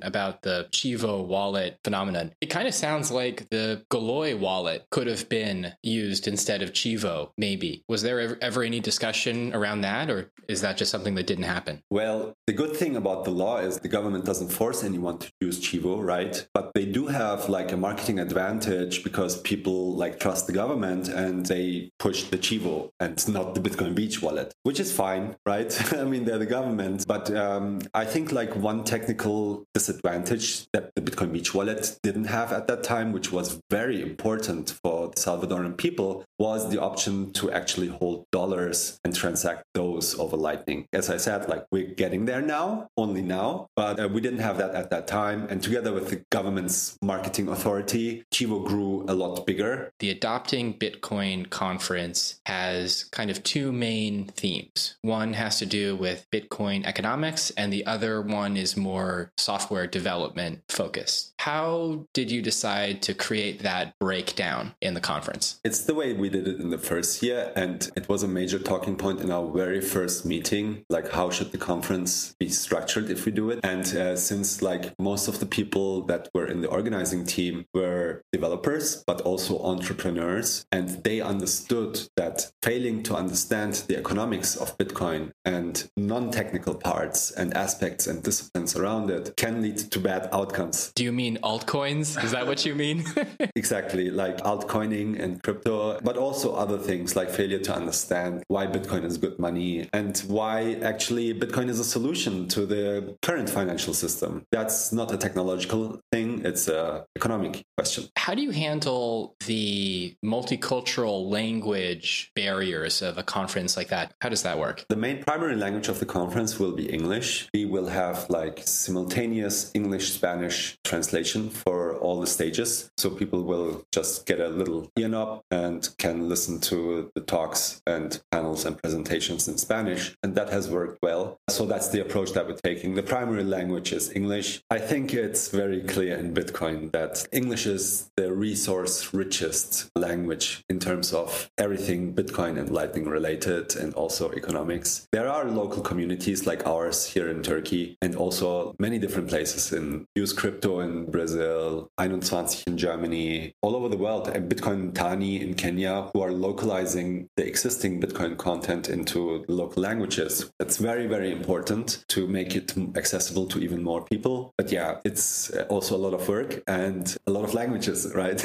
about the Chivo wallet phenomenon. It kind of sounds like the Galoy wallet could have been used instead of Chivo, maybe. Was there ever, ever any discussion around that, or is that just something that didn't happen? Well, the good thing about the law is the government doesn't force anyone to use Chivo, right? But they do have like a marketing advantage because people like trust the government and they push the Chivo and not the Bitcoin Beach wallet, which is fine, right? I mean, they're the government. But um, I think like one technical disadvantage that the Bitcoin Beach wallet didn't have at that time, which was very important for the Salvadoran people, was the option to actually hold dollars and transact those over Lightning. As I said, like we're getting there now, only now, but uh, we didn't have that at that time. And together with the government's marketing authority, Chivo grew a lot bigger. The Adopting Bitcoin conference has kind of two main themes. One has to do with Bitcoin economics, and the other one is more software development focused. How did you decide to create that breakdown in the conference? It's the way we did it in the first year, and it was a major talking point in our very first meeting. Like, how should the conference be structured if we do it? And uh, since like most of the people that were in the organizing team were developers, but also entrepreneurs, and they understood that failing to understand the economics of Bitcoin and non-technical parts and aspects and disciplines around it can lead to bad outcomes. Do you mean altcoins? Is that what you mean? exactly, like altcoining and crypto, but also other things like failure to understand why Bitcoin is good money and why actually Bitcoin is a solution to the current financial system. That's not a technological thing, it's an economic question. How do you handle the multicultural language barriers of a conference like that? How does that work? The main primary language of the conference will be English. We will have like simultaneous English Spanish translation for all the stages. So people will just get a little ear knob and can listen to the talks and panels and presentations in Spanish. And that has worked well. So that's the approach that we're taking. The primary language is English. I think it's very clear in Bitcoin that English is the resource richest language in terms of everything Bitcoin and Lightning related and also economics. There are local communities like ours here in Turkey and also many different places in use crypto in Brazil, 21 in Germany, all over the world, and Bitcoin Tani in Kenya who are localizing the existing Bitcoin content into local languages. That's very, very important to make it accessible to even more people. But yeah, it's uh, also a lot of work and a lot of languages, right?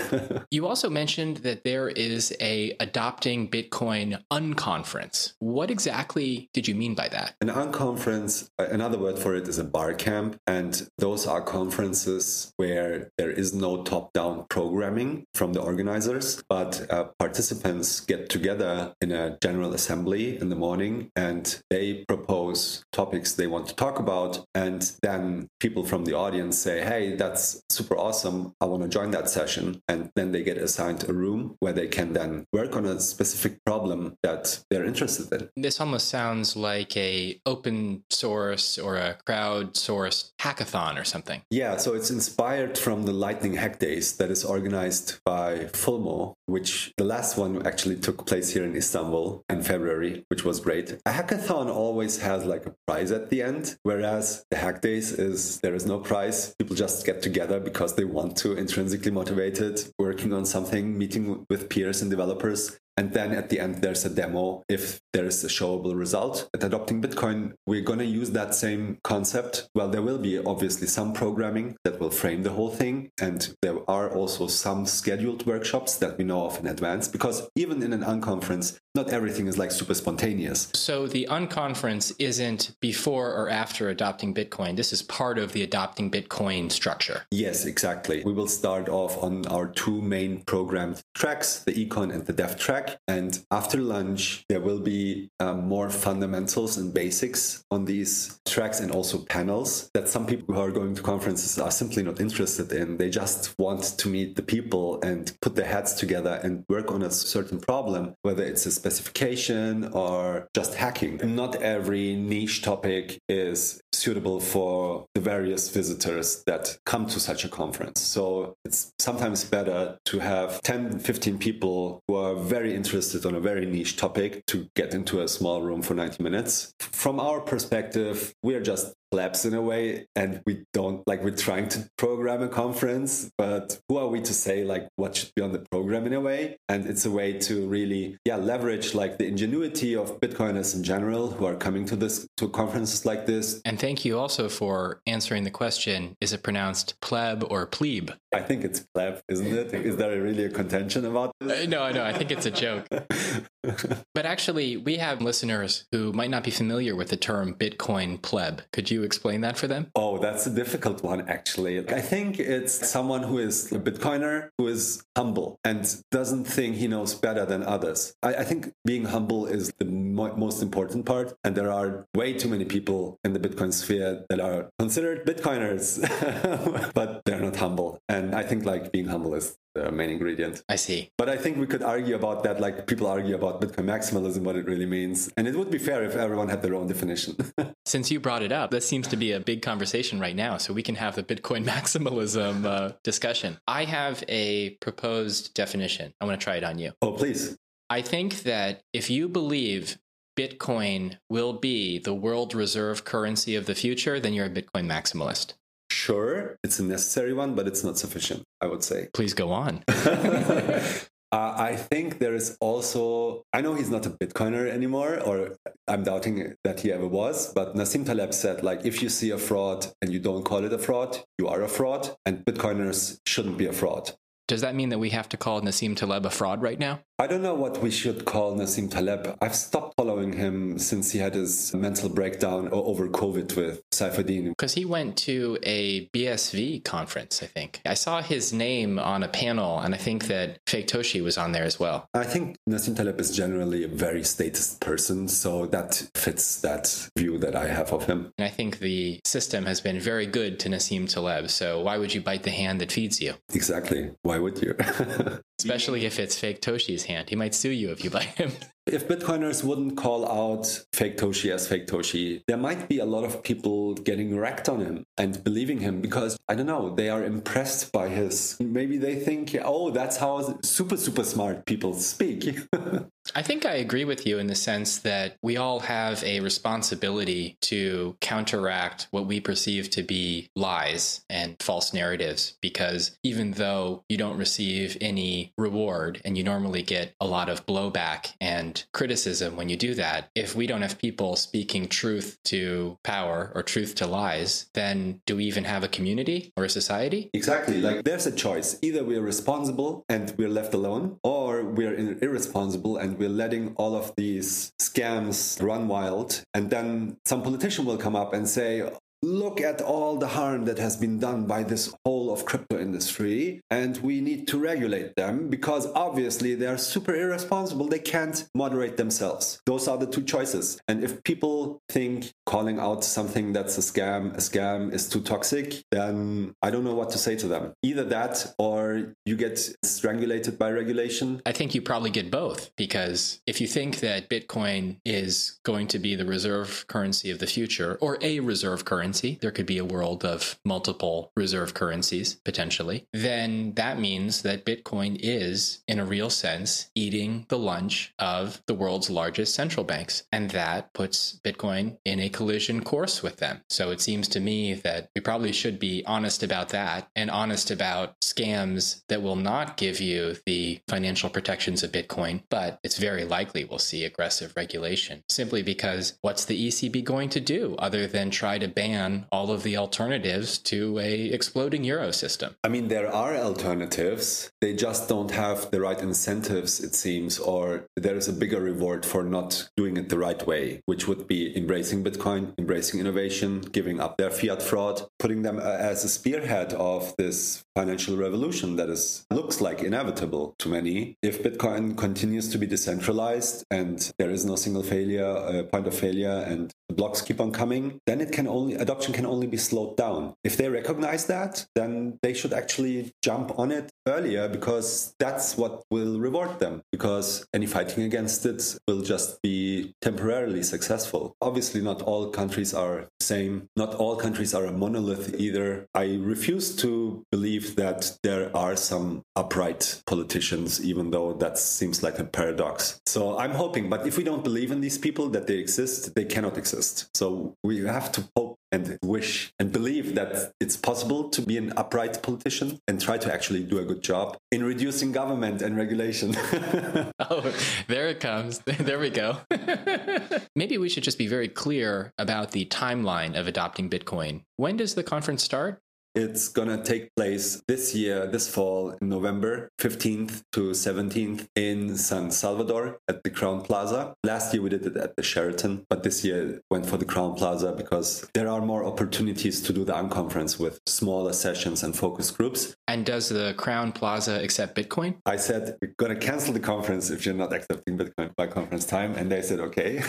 you also mentioned that there is a adopting Bitcoin unconference. What exactly did you mean by that? An unconference, uh, another word for it is a bar camp. And those are conferences where there is no top down programming from the organizers, but uh, participants get together in a general assembly in the morning and they propose topics they want to talk about. And then people from the audience say, hey, that's super awesome. I want to join that session. And then they get assigned a room where they can then work on a specific problem that they're interested in. This almost sounds like a open source or a crowdsourced hackathon or something. Yeah, so it's inspired from the Lightning Hack Days that is organized by Fulmo, which the last one actually took place here in Istanbul in February, which was great. A hackathon always has like a prize at the end, whereas the Hack Days is there is no prize. People just get together because they want to, intrinsically motivated, working on something, meeting with peers and developers. And then at the end, there's a demo if there is a showable result. At Adopting Bitcoin, we're going to use that same concept. Well, there will be obviously some programming that will frame the whole thing. And there are also some scheduled workshops that we know of in advance because even in an unconference, not everything is like super spontaneous. So the unconference isn't before or after adopting Bitcoin. This is part of the adopting Bitcoin structure. Yes, exactly. We will start off on our two main programmed tracks, the econ and the dev track. And after lunch, there will be uh, more fundamentals and basics on these tracks and also panels that some people who are going to conferences are simply not interested in. They just want to meet the people and put their heads together and work on a certain problem, whether it's a specification or just hacking. Not every niche topic is suitable for the various visitors that come to such a conference. So it's sometimes better to have 10, 15 people who are very interested on a very niche topic to get into a small room for 90 minutes. From our perspective, we are just labs in a way and we don't like we're trying to program a conference but who are we to say like what should be on the program in a way? And it's a way to really yeah leverage like the ingenuity of bitcoiners in general who are coming to this to conferences like this. And thank you also for answering the question is it pronounced pleb or plebe i think it's pleb isn't it is there really a contention about this uh, no no i think it's a joke but actually we have listeners who might not be familiar with the term bitcoin pleb could you explain that for them? Oh, that's a difficult one, actually. I think it's someone who is a Bitcoiner who is humble and doesn't think he knows better than others. I, I think being humble is the mo- most important part. And there are way too many people in the Bitcoin sphere that are considered Bitcoiners, but they're not humble. And I think like being humble is the main ingredient. I see. But I think we could argue about that, like people argue about Bitcoin maximalism, what it really means. And it would be fair if everyone had their own definition. Since you brought it up, this seems to be a big conversation right now. So we can have the Bitcoin maximalism uh, discussion. I have a proposed definition. I want to try it on you. Oh, please. I think that if you believe Bitcoin will be the world reserve currency of the future, then you're a Bitcoin maximalist sure it's a necessary one, but it's not sufficient, I would say. Please go on. uh, I think there is also, I know he's not a Bitcoiner anymore, or I'm doubting that he ever was, but Nassim Taleb said, like, if you see a fraud and you don't call it a fraud, you are a fraud, and Bitcoiners shouldn't be a fraud. Does that mean that we have to call Nassim Taleb a fraud right now? I don't know what we should call Nassim Taleb. I've stopped following him since he had his mental breakdown over COVID with Saifedean. Because he went to a BSV conference, I think. I saw his name on a panel, and I think that Fake Toshi was on there as well. I think Nassim Taleb is generally a very statist person, so that fits that view that I have of him. And I think the system has been very good to Nassim Taleb, so why would you bite the hand that feeds you? Exactly. Why would you? Especially if it's Fake Toshi's hand. He might sue you if you buy him. If Bitcoiners wouldn't call out fake Toshi as fake Toshi, there might be a lot of people getting wrecked on him and believing him because, I don't know, they are impressed by his. Maybe they think, oh, that's how super, super smart people speak. I think I agree with you in the sense that we all have a responsibility to counteract what we perceive to be lies and false narratives because even though you don't receive any reward and you normally get a lot of blowback and criticism when you do that. If we don't have people speaking truth to power or truth to lies, then do we even have a community or a society? Exactly. Like there's a choice. Either we're responsible and we're left alone, or we're irresponsible and we're letting all of these scams run wild. And then some politician will come up and say, look at all the harm that has been done by this whole of crypto industry and we need to regulate them because obviously they are super irresponsible. They can't moderate themselves. Those are the two choices. And if people think calling out something that's a scam a scam is too toxic then i don't know what to say to them. Either that or you get strangulated by regulation. I think you probably get both because if you think that bitcoin is going to be the reserve currency of the future or a reserve currency currency, there could be a world of multiple reserve currencies potentially, then that means that Bitcoin is, in a real sense, eating the lunch of the world's largest central banks. And that puts Bitcoin in a collision course with them. So it seems to me that we probably should be honest about that and honest about scams that will not give you the financial protections of Bitcoin, but it's very likely we'll see aggressive regulation simply because what's the ECB going to do other than try to ban all of the alternatives to a exploding euro system. I mean, there are alternatives. They just don't have the right incentives, it seems, or there is a bigger reward for not doing it the right way, which would be embracing Bitcoin, embracing innovation, giving up their fiat fraud, putting them uh, as a spearhead of this financial revolution that is looks like inevitable to many. If Bitcoin continues to be decentralized and there is no single failure, uh, point of failure, and blocks keep on coming, then it can only adoption can only be slowed down. If they recognize that, then they should actually jump on it earlier because that's what will reward them. Because any fighting against it will just be temporarily successful. Obviously, not all countries are the same. Not all countries are a monolith either. I refuse to believe that there are some upright politicians, even though that seems like a paradox. So I'm hoping, but if we don't believe in these people that they exist, they cannot exist. So we have to hope and wish and believe that it's possible to be an upright politician and try to actually do a good job in reducing government and regulation. oh, there it comes. There we go. Maybe we should just be very clear about the timeline of adopting Bitcoin. When does the conference start? It's going to take place this year, this fall, in November 15th to 17th in San Salvador at the Crown Plaza. Last year we did it at the Sheraton, but this year went for the Crown Plaza because there are more opportunities to do the unconference with smaller sessions and focus groups. And does the Crown Plaza accept Bitcoin? I said, we're going to cancel the conference if you're not accepting Bitcoin by conference time. And they said, okay.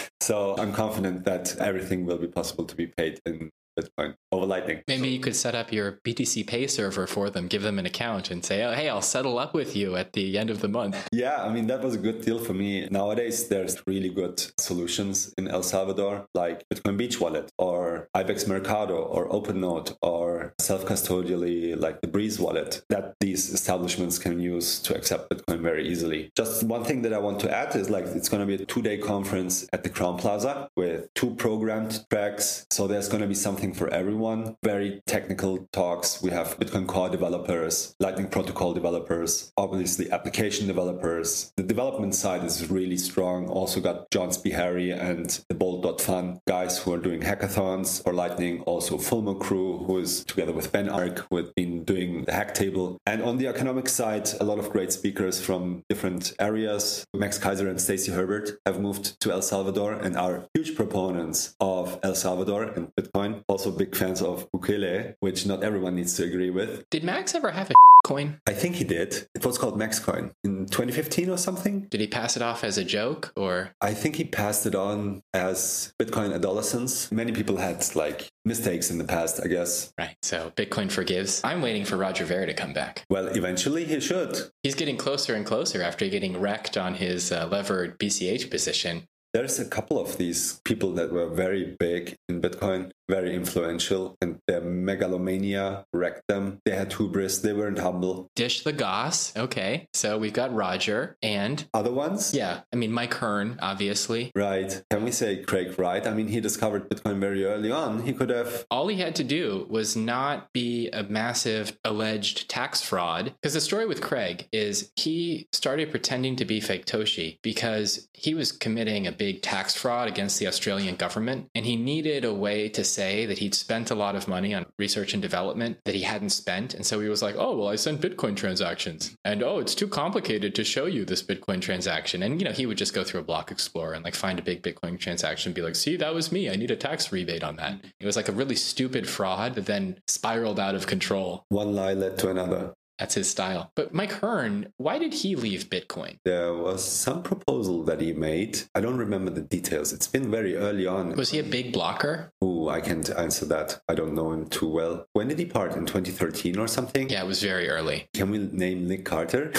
so I'm confident that everything will be possible to be paid in Bitcoin over Lightning. Maybe you could set up your BTC Pay server for them, give them an account, and say, "Oh, hey, I'll settle up with you at the end of the month." Yeah, I mean that was a good deal for me. Nowadays, there's really good solutions in El Salvador, like Bitcoin Beach Wallet or Ibex Mercado or OpenNode or self-custodially like the Breeze Wallet that these establishments can use to accept Bitcoin very easily. Just one thing that I want to add is like it's going to be a two-day conference at the Crown Plaza with two programmed tracks, so there's going to be something for everyone. Very technical talks. We have Bitcoin Core developers, Lightning Protocol developers, obviously application developers. The development side is really strong. Also got Johns Beharry and the Bolt.fun guys who are doing hackathons for Lightning. Also Fulmo crew, who is together with Ben Arc who have been doing the hack table. And on the economic side, a lot of great speakers from different areas. Max Keiser and Stacy Herbert have moved to El Salvador and are huge proponents of El Salvador and Bitcoin also big fans of Bukele, which not everyone needs to agree with. Did Max ever have a coin? I think he did. It was called Max Coin in 2015 or something. Did he pass it off as a joke or? I think he passed it on as Bitcoin adolescence. Many people had like mistakes in the past, I guess. Right. So Bitcoin forgives. I'm waiting for Roger Ver to come back. Well, eventually he should. He's getting closer and closer after getting wrecked on his uh, levered BCH position. There's a couple of these people that were very big in Bitcoin very influential, and their megalomania wrecked them. They had hubris, they weren't humble. Dish the Goss. Okay. So we've got Roger and other ones? Yeah. I mean, Mike Hearn, obviously. Right. Can we say Craig Wright? I mean, he discovered Bitcoin very early on. He could have. All he had to do was not be a massive alleged tax fraud. Because the story with Craig is he started pretending to be fake Toshi because he was committing a big tax fraud against the Australian government and he needed a way to say that he'd spent a lot of money on research and development that he hadn't spent. And so he was like, oh, well, I sent Bitcoin transactions. And oh, it's too complicated to show you this Bitcoin transaction. And, you know, he would just go through a block explorer and like find a big Bitcoin transaction and be like, see, that was me. I need a tax rebate on that. It was like a really stupid fraud that then spiraled out of control. One lie led to another. That's his style. But Mike Hearn, why did he leave Bitcoin? There was some proposal that he made. I don't remember the details. It's been very early on. Was he a big blocker? Oh, I can't answer that. I don't know him too well. When did he part? In 2013 or something? Yeah, it was very early. Can we name Nick Carter?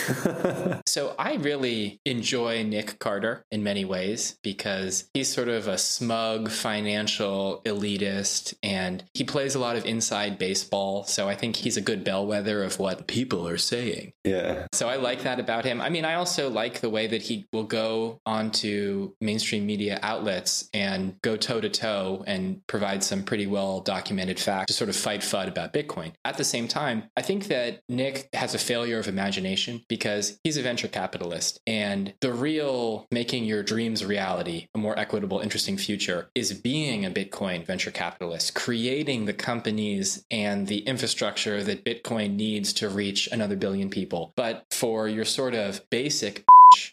so I really enjoy Nick Carter in many ways because he's sort of a smug financial elitist and he plays a lot of inside baseball. So I think he's a good bellwether of what people people are saying. Yeah. So I like that about him. I mean, I also like the way that he will go onto mainstream media outlets and go toe to toe and provide some pretty well documented facts to sort of fight FUD about Bitcoin. At the same time, I think that Nick has a failure of imagination because he's a venture capitalist. And the real making your dreams reality, a more equitable, interesting future, is being a Bitcoin venture capitalist, creating the companies and the infrastructure that Bitcoin needs to reach another billion people. But for your sort of basic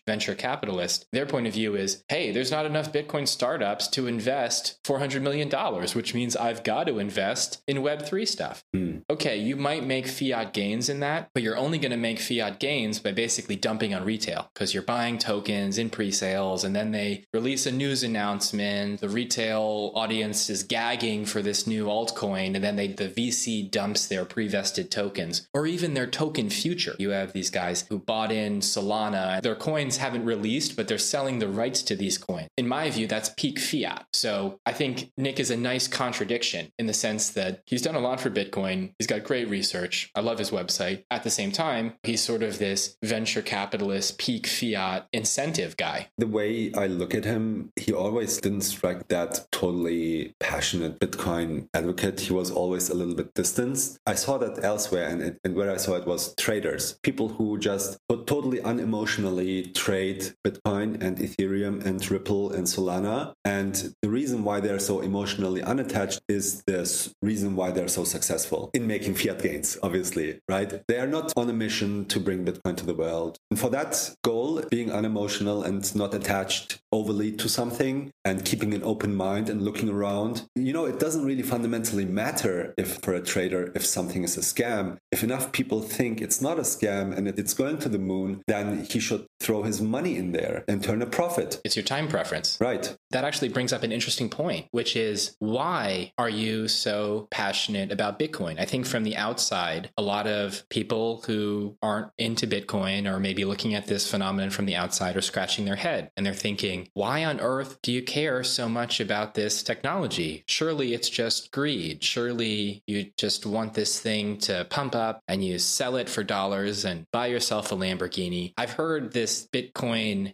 venture capitalist, their point of view is hey, there's not enough Bitcoin startups to invest $400 million, which means I've got to invest in Web3 stuff. Mm. Okay, you might make fiat gains in that, but you're only going to make fiat gains by basically dumping on retail because you're buying tokens in pre sales and then they release a news announcement. The retail audience is gagging for this new altcoin, and then they, the VC dumps their pre vested tokens or even their token future. You have these guys who bought in Solana, their coin coins haven't released, but they're selling the rights to these coins. In my view, that's peak fiat. So I think Nick is a nice contradiction in the sense that he's done a lot for Bitcoin. He's got great research. I love his website. At the same time, he's sort of this venture capitalist, peak fiat incentive guy. The way I look at him, he always didn't strike that totally passionate Bitcoin advocate. He was always a little bit distanced. I saw that elsewhere, and, and where I saw it was traders, people who just totally unemotionally trade Bitcoin and Ethereum and Ripple and Solana. And the reason why they're so emotionally unattached is the reason why they're so successful in making fiat gains, obviously, right? They are not on a mission to bring Bitcoin to the world. And for that goal, being unemotional and not attached overly to something and keeping an open mind and looking around, you know, it doesn't really fundamentally matter if for a trader, if something is a scam. If enough people think it's not a scam and it's going to the moon, then he should throw his money in there and turn a profit. It's your time preference. Right. That actually brings up an interesting point, which is why are you so passionate about Bitcoin? I think from the outside, a lot of people who aren't into Bitcoin or maybe looking at this phenomenon from the outside are scratching their head and they're thinking, why on earth do you care so much about this technology? Surely it's just greed. Surely you just want this thing to pump up and you sell it for dollars and buy yourself a Lamborghini. I've heard this Bitcoin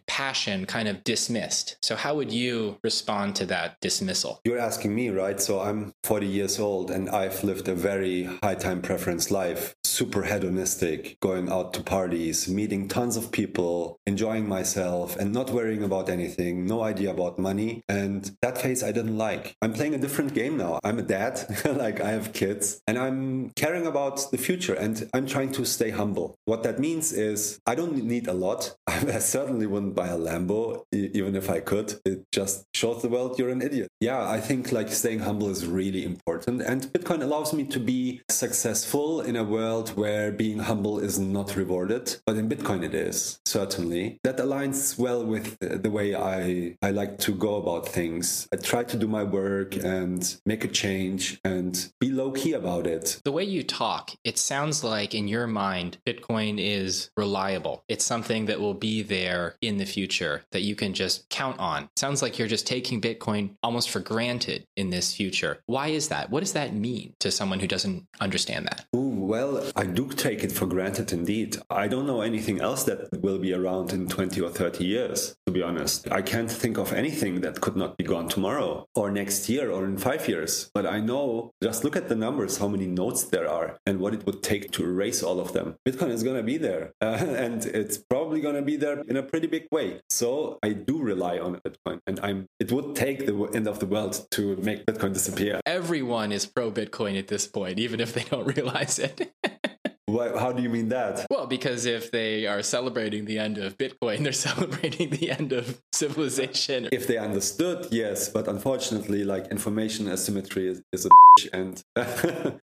passion kind of dismissed. So, how would you respond to that dismissal? You're asking me, right? So, I'm 40 years old and I've lived a very high time preference life, super hedonistic, going out to parties, meeting tons of people, enjoying myself, and not worrying about anything, no idea about money. And that phase I didn't like. I'm playing a different game now. I'm a dad, like I have kids, and I'm caring about the future and I'm trying to stay humble. What that means is I don't need a lot. I certainly wouldn't buy a Lambo, even if I could. It just shows the world you're an idiot. Yeah, I think like staying humble is really important. And Bitcoin allows me to be successful in a world where being humble is not rewarded. But in Bitcoin, it is, certainly. That aligns well with the way I, I like to go about things. I try to do my work and make a change and be low key about it. The way you talk, it sounds like in your mind, Bitcoin is reliable. It's something that will be there in the future that you can just count on. Sounds like you're just taking Bitcoin almost for granted in this future. Why is that? What does that mean to someone who doesn't understand that? Ooh, well, I do take it for granted indeed. I don't know anything else that will be around in 20 or 30 years, to be honest. I can't think of anything that could not be gone tomorrow or next year or in five years. But I know, just look at the numbers, how many nodes there are and what it would take to erase all of them. Bitcoin is going to be there uh, and it's probably going to be there in a pretty big way. So I do rely on Bitcoin, and I'm. It would take the end of the world to make Bitcoin disappear. Everyone is pro Bitcoin at this point, even if they don't realize it. how do you mean that? Well, because if they are celebrating the end of Bitcoin, they're celebrating the end of civilization. If they understood, yes, but unfortunately, like information asymmetry is, is a and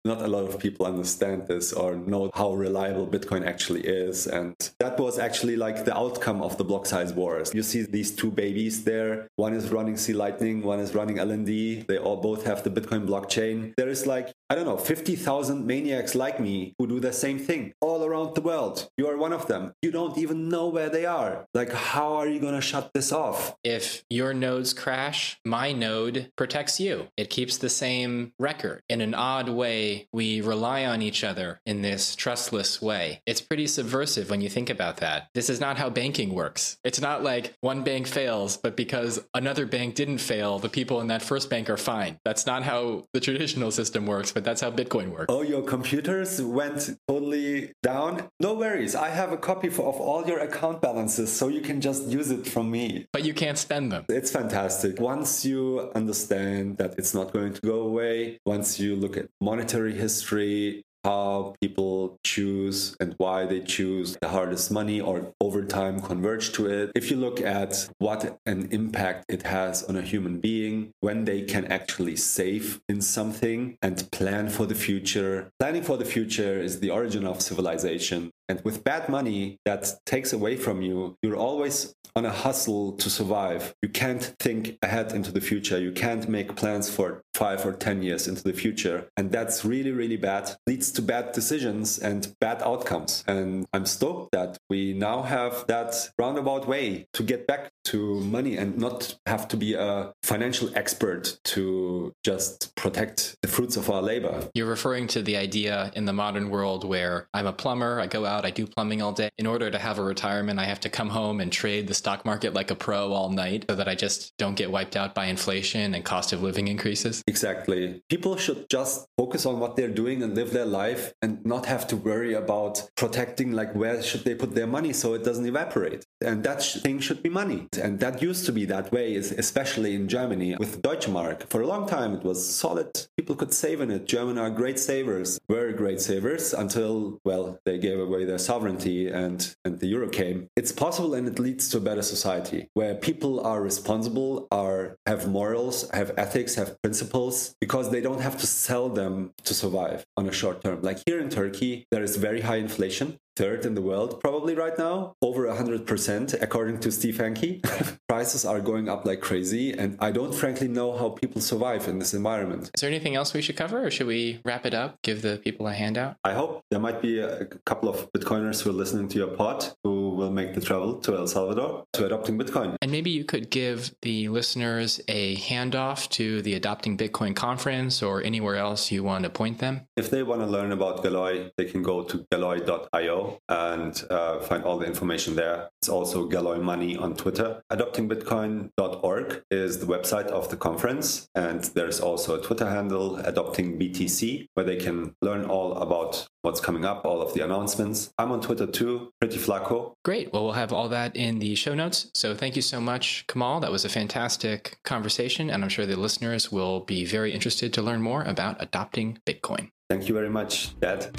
not a lot of people understand this or know how reliable Bitcoin actually is. And that was actually like the outcome of the block size wars. You see these two babies there. One is running C Lightning, one is running LND. They all both have the Bitcoin blockchain. There is like I don't know, 50,000 maniacs like me who do the same thing all around the world. You are one of them. You don't even know where they are. Like, how are you going to shut this off? If your nodes crash, my node protects you. It keeps the same record. In an odd way, we rely on each other in this trustless way. It's pretty subversive when you think about that. This is not how banking works. It's not like one bank fails, but because another bank didn't fail, the people in that first bank are fine. That's not how the traditional system works, but that's how Bitcoin works. Oh, your computers went totally down? No worries. I have a copy of all your account balances, so you can just use it from me. But you can't spend them. It's fantastic. Once you understand that it's not going to go away, once you look at monetary history, how people choose and why they choose the hardest money or over time converge to it. If you look at what an impact it has on a human being when they can actually save in something and plan for the future. Planning for the future is the origin of civilization. And with bad money that takes away from you, you're always on a hustle to survive. You can't think ahead into the future. You can't make plans for five or 10 years into the future. And that's really, really bad. Leads to bad decisions and bad outcomes. And I'm stoked that we now have that roundabout way to get back to money and not have to be a financial expert to just protect the fruits of our labor. You're referring to the idea in the modern world where I'm a plumber, I go out, I do plumbing all day. In order to have a retirement, I have to come home and trade the stock market like a pro all night so that I just don't get wiped out by inflation and cost of living increases. Exactly. People should just focus on what they're doing and live their life and not have to worry about protecting like where should they put their money so it doesn't evaporate. And that thing should be money. And that used to be that way, especially in Germany with Deutsche Mark. For a long time, it was solid. People could save in it. German are great savers, were great savers until, well, they gave away their sovereignty and, and the euro came. It's possible and it leads to a better society where people are responsible, are have morals, have ethics, have principles because they don't have to sell them to survive on a short term. Like here in Turkey, there is very high inflation third in the world probably right now, over 100% according to Steve Hanke. Prices are going up like crazy, and I don't frankly know how people survive in this environment. Is there anything else we should cover, or should we wrap it up, give the people a handout? I hope there might be a couple of Bitcoiners who are listening to your pod who will make the travel to El Salvador to adopting Bitcoin. And maybe you could give the listeners a handoff to the Adopting Bitcoin conference or anywhere else you want to point them. If they want to learn about Galoy, they can go to galoy.io and uh, find all the information there. It's also Galoy Money on Twitter. AdoptingBitcoin.org is the website of the conference, and there's also a Twitter handle, AdoptingBTC, where they can learn all about what's coming up, all of the announcements. I'm on Twitter too, Pretty Flaco. Great. Well, we'll have all that in the show notes. So thank you so much, Kemal. That was a fantastic conversation, and I'm sure the listeners will be very interested to learn more about adopting Bitcoin. Thank you very much, Dad.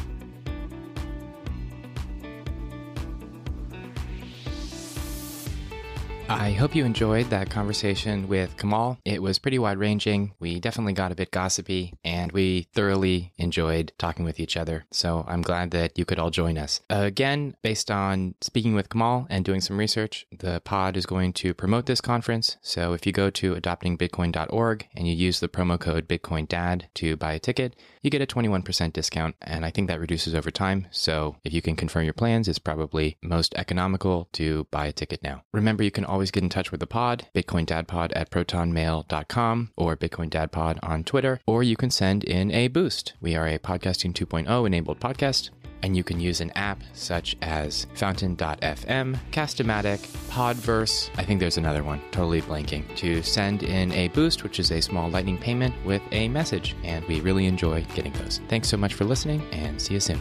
I hope you enjoyed that conversation with Kemal. It was pretty wide ranging. We definitely got a bit gossipy and we thoroughly enjoyed talking with each other. So I'm glad that you could all join us. Again, based on speaking with Kemal and doing some research, the pod is going to promote this conference. So if you go to adoptingbitcoin.org and you use the promo code BitcoinDad to buy a ticket, you get a 21% discount. And I think that reduces over time. So if you can confirm your plans, it's probably most economical to buy a ticket now. Remember, you can always get in touch with the pod, Bitcoin Dad Pod at protonmail.com or Bitcoin Dad Pod on Twitter, or you can send in a boost. We are a podcasting 2.0 enabled podcast and you can use an app such as Fountain.fm, Castamatic, Podverse, I think there's another one, totally blanking, to send in a boost, which is a small lightning payment with a message. And we really enjoy getting those. Thanks so much for listening and see you soon.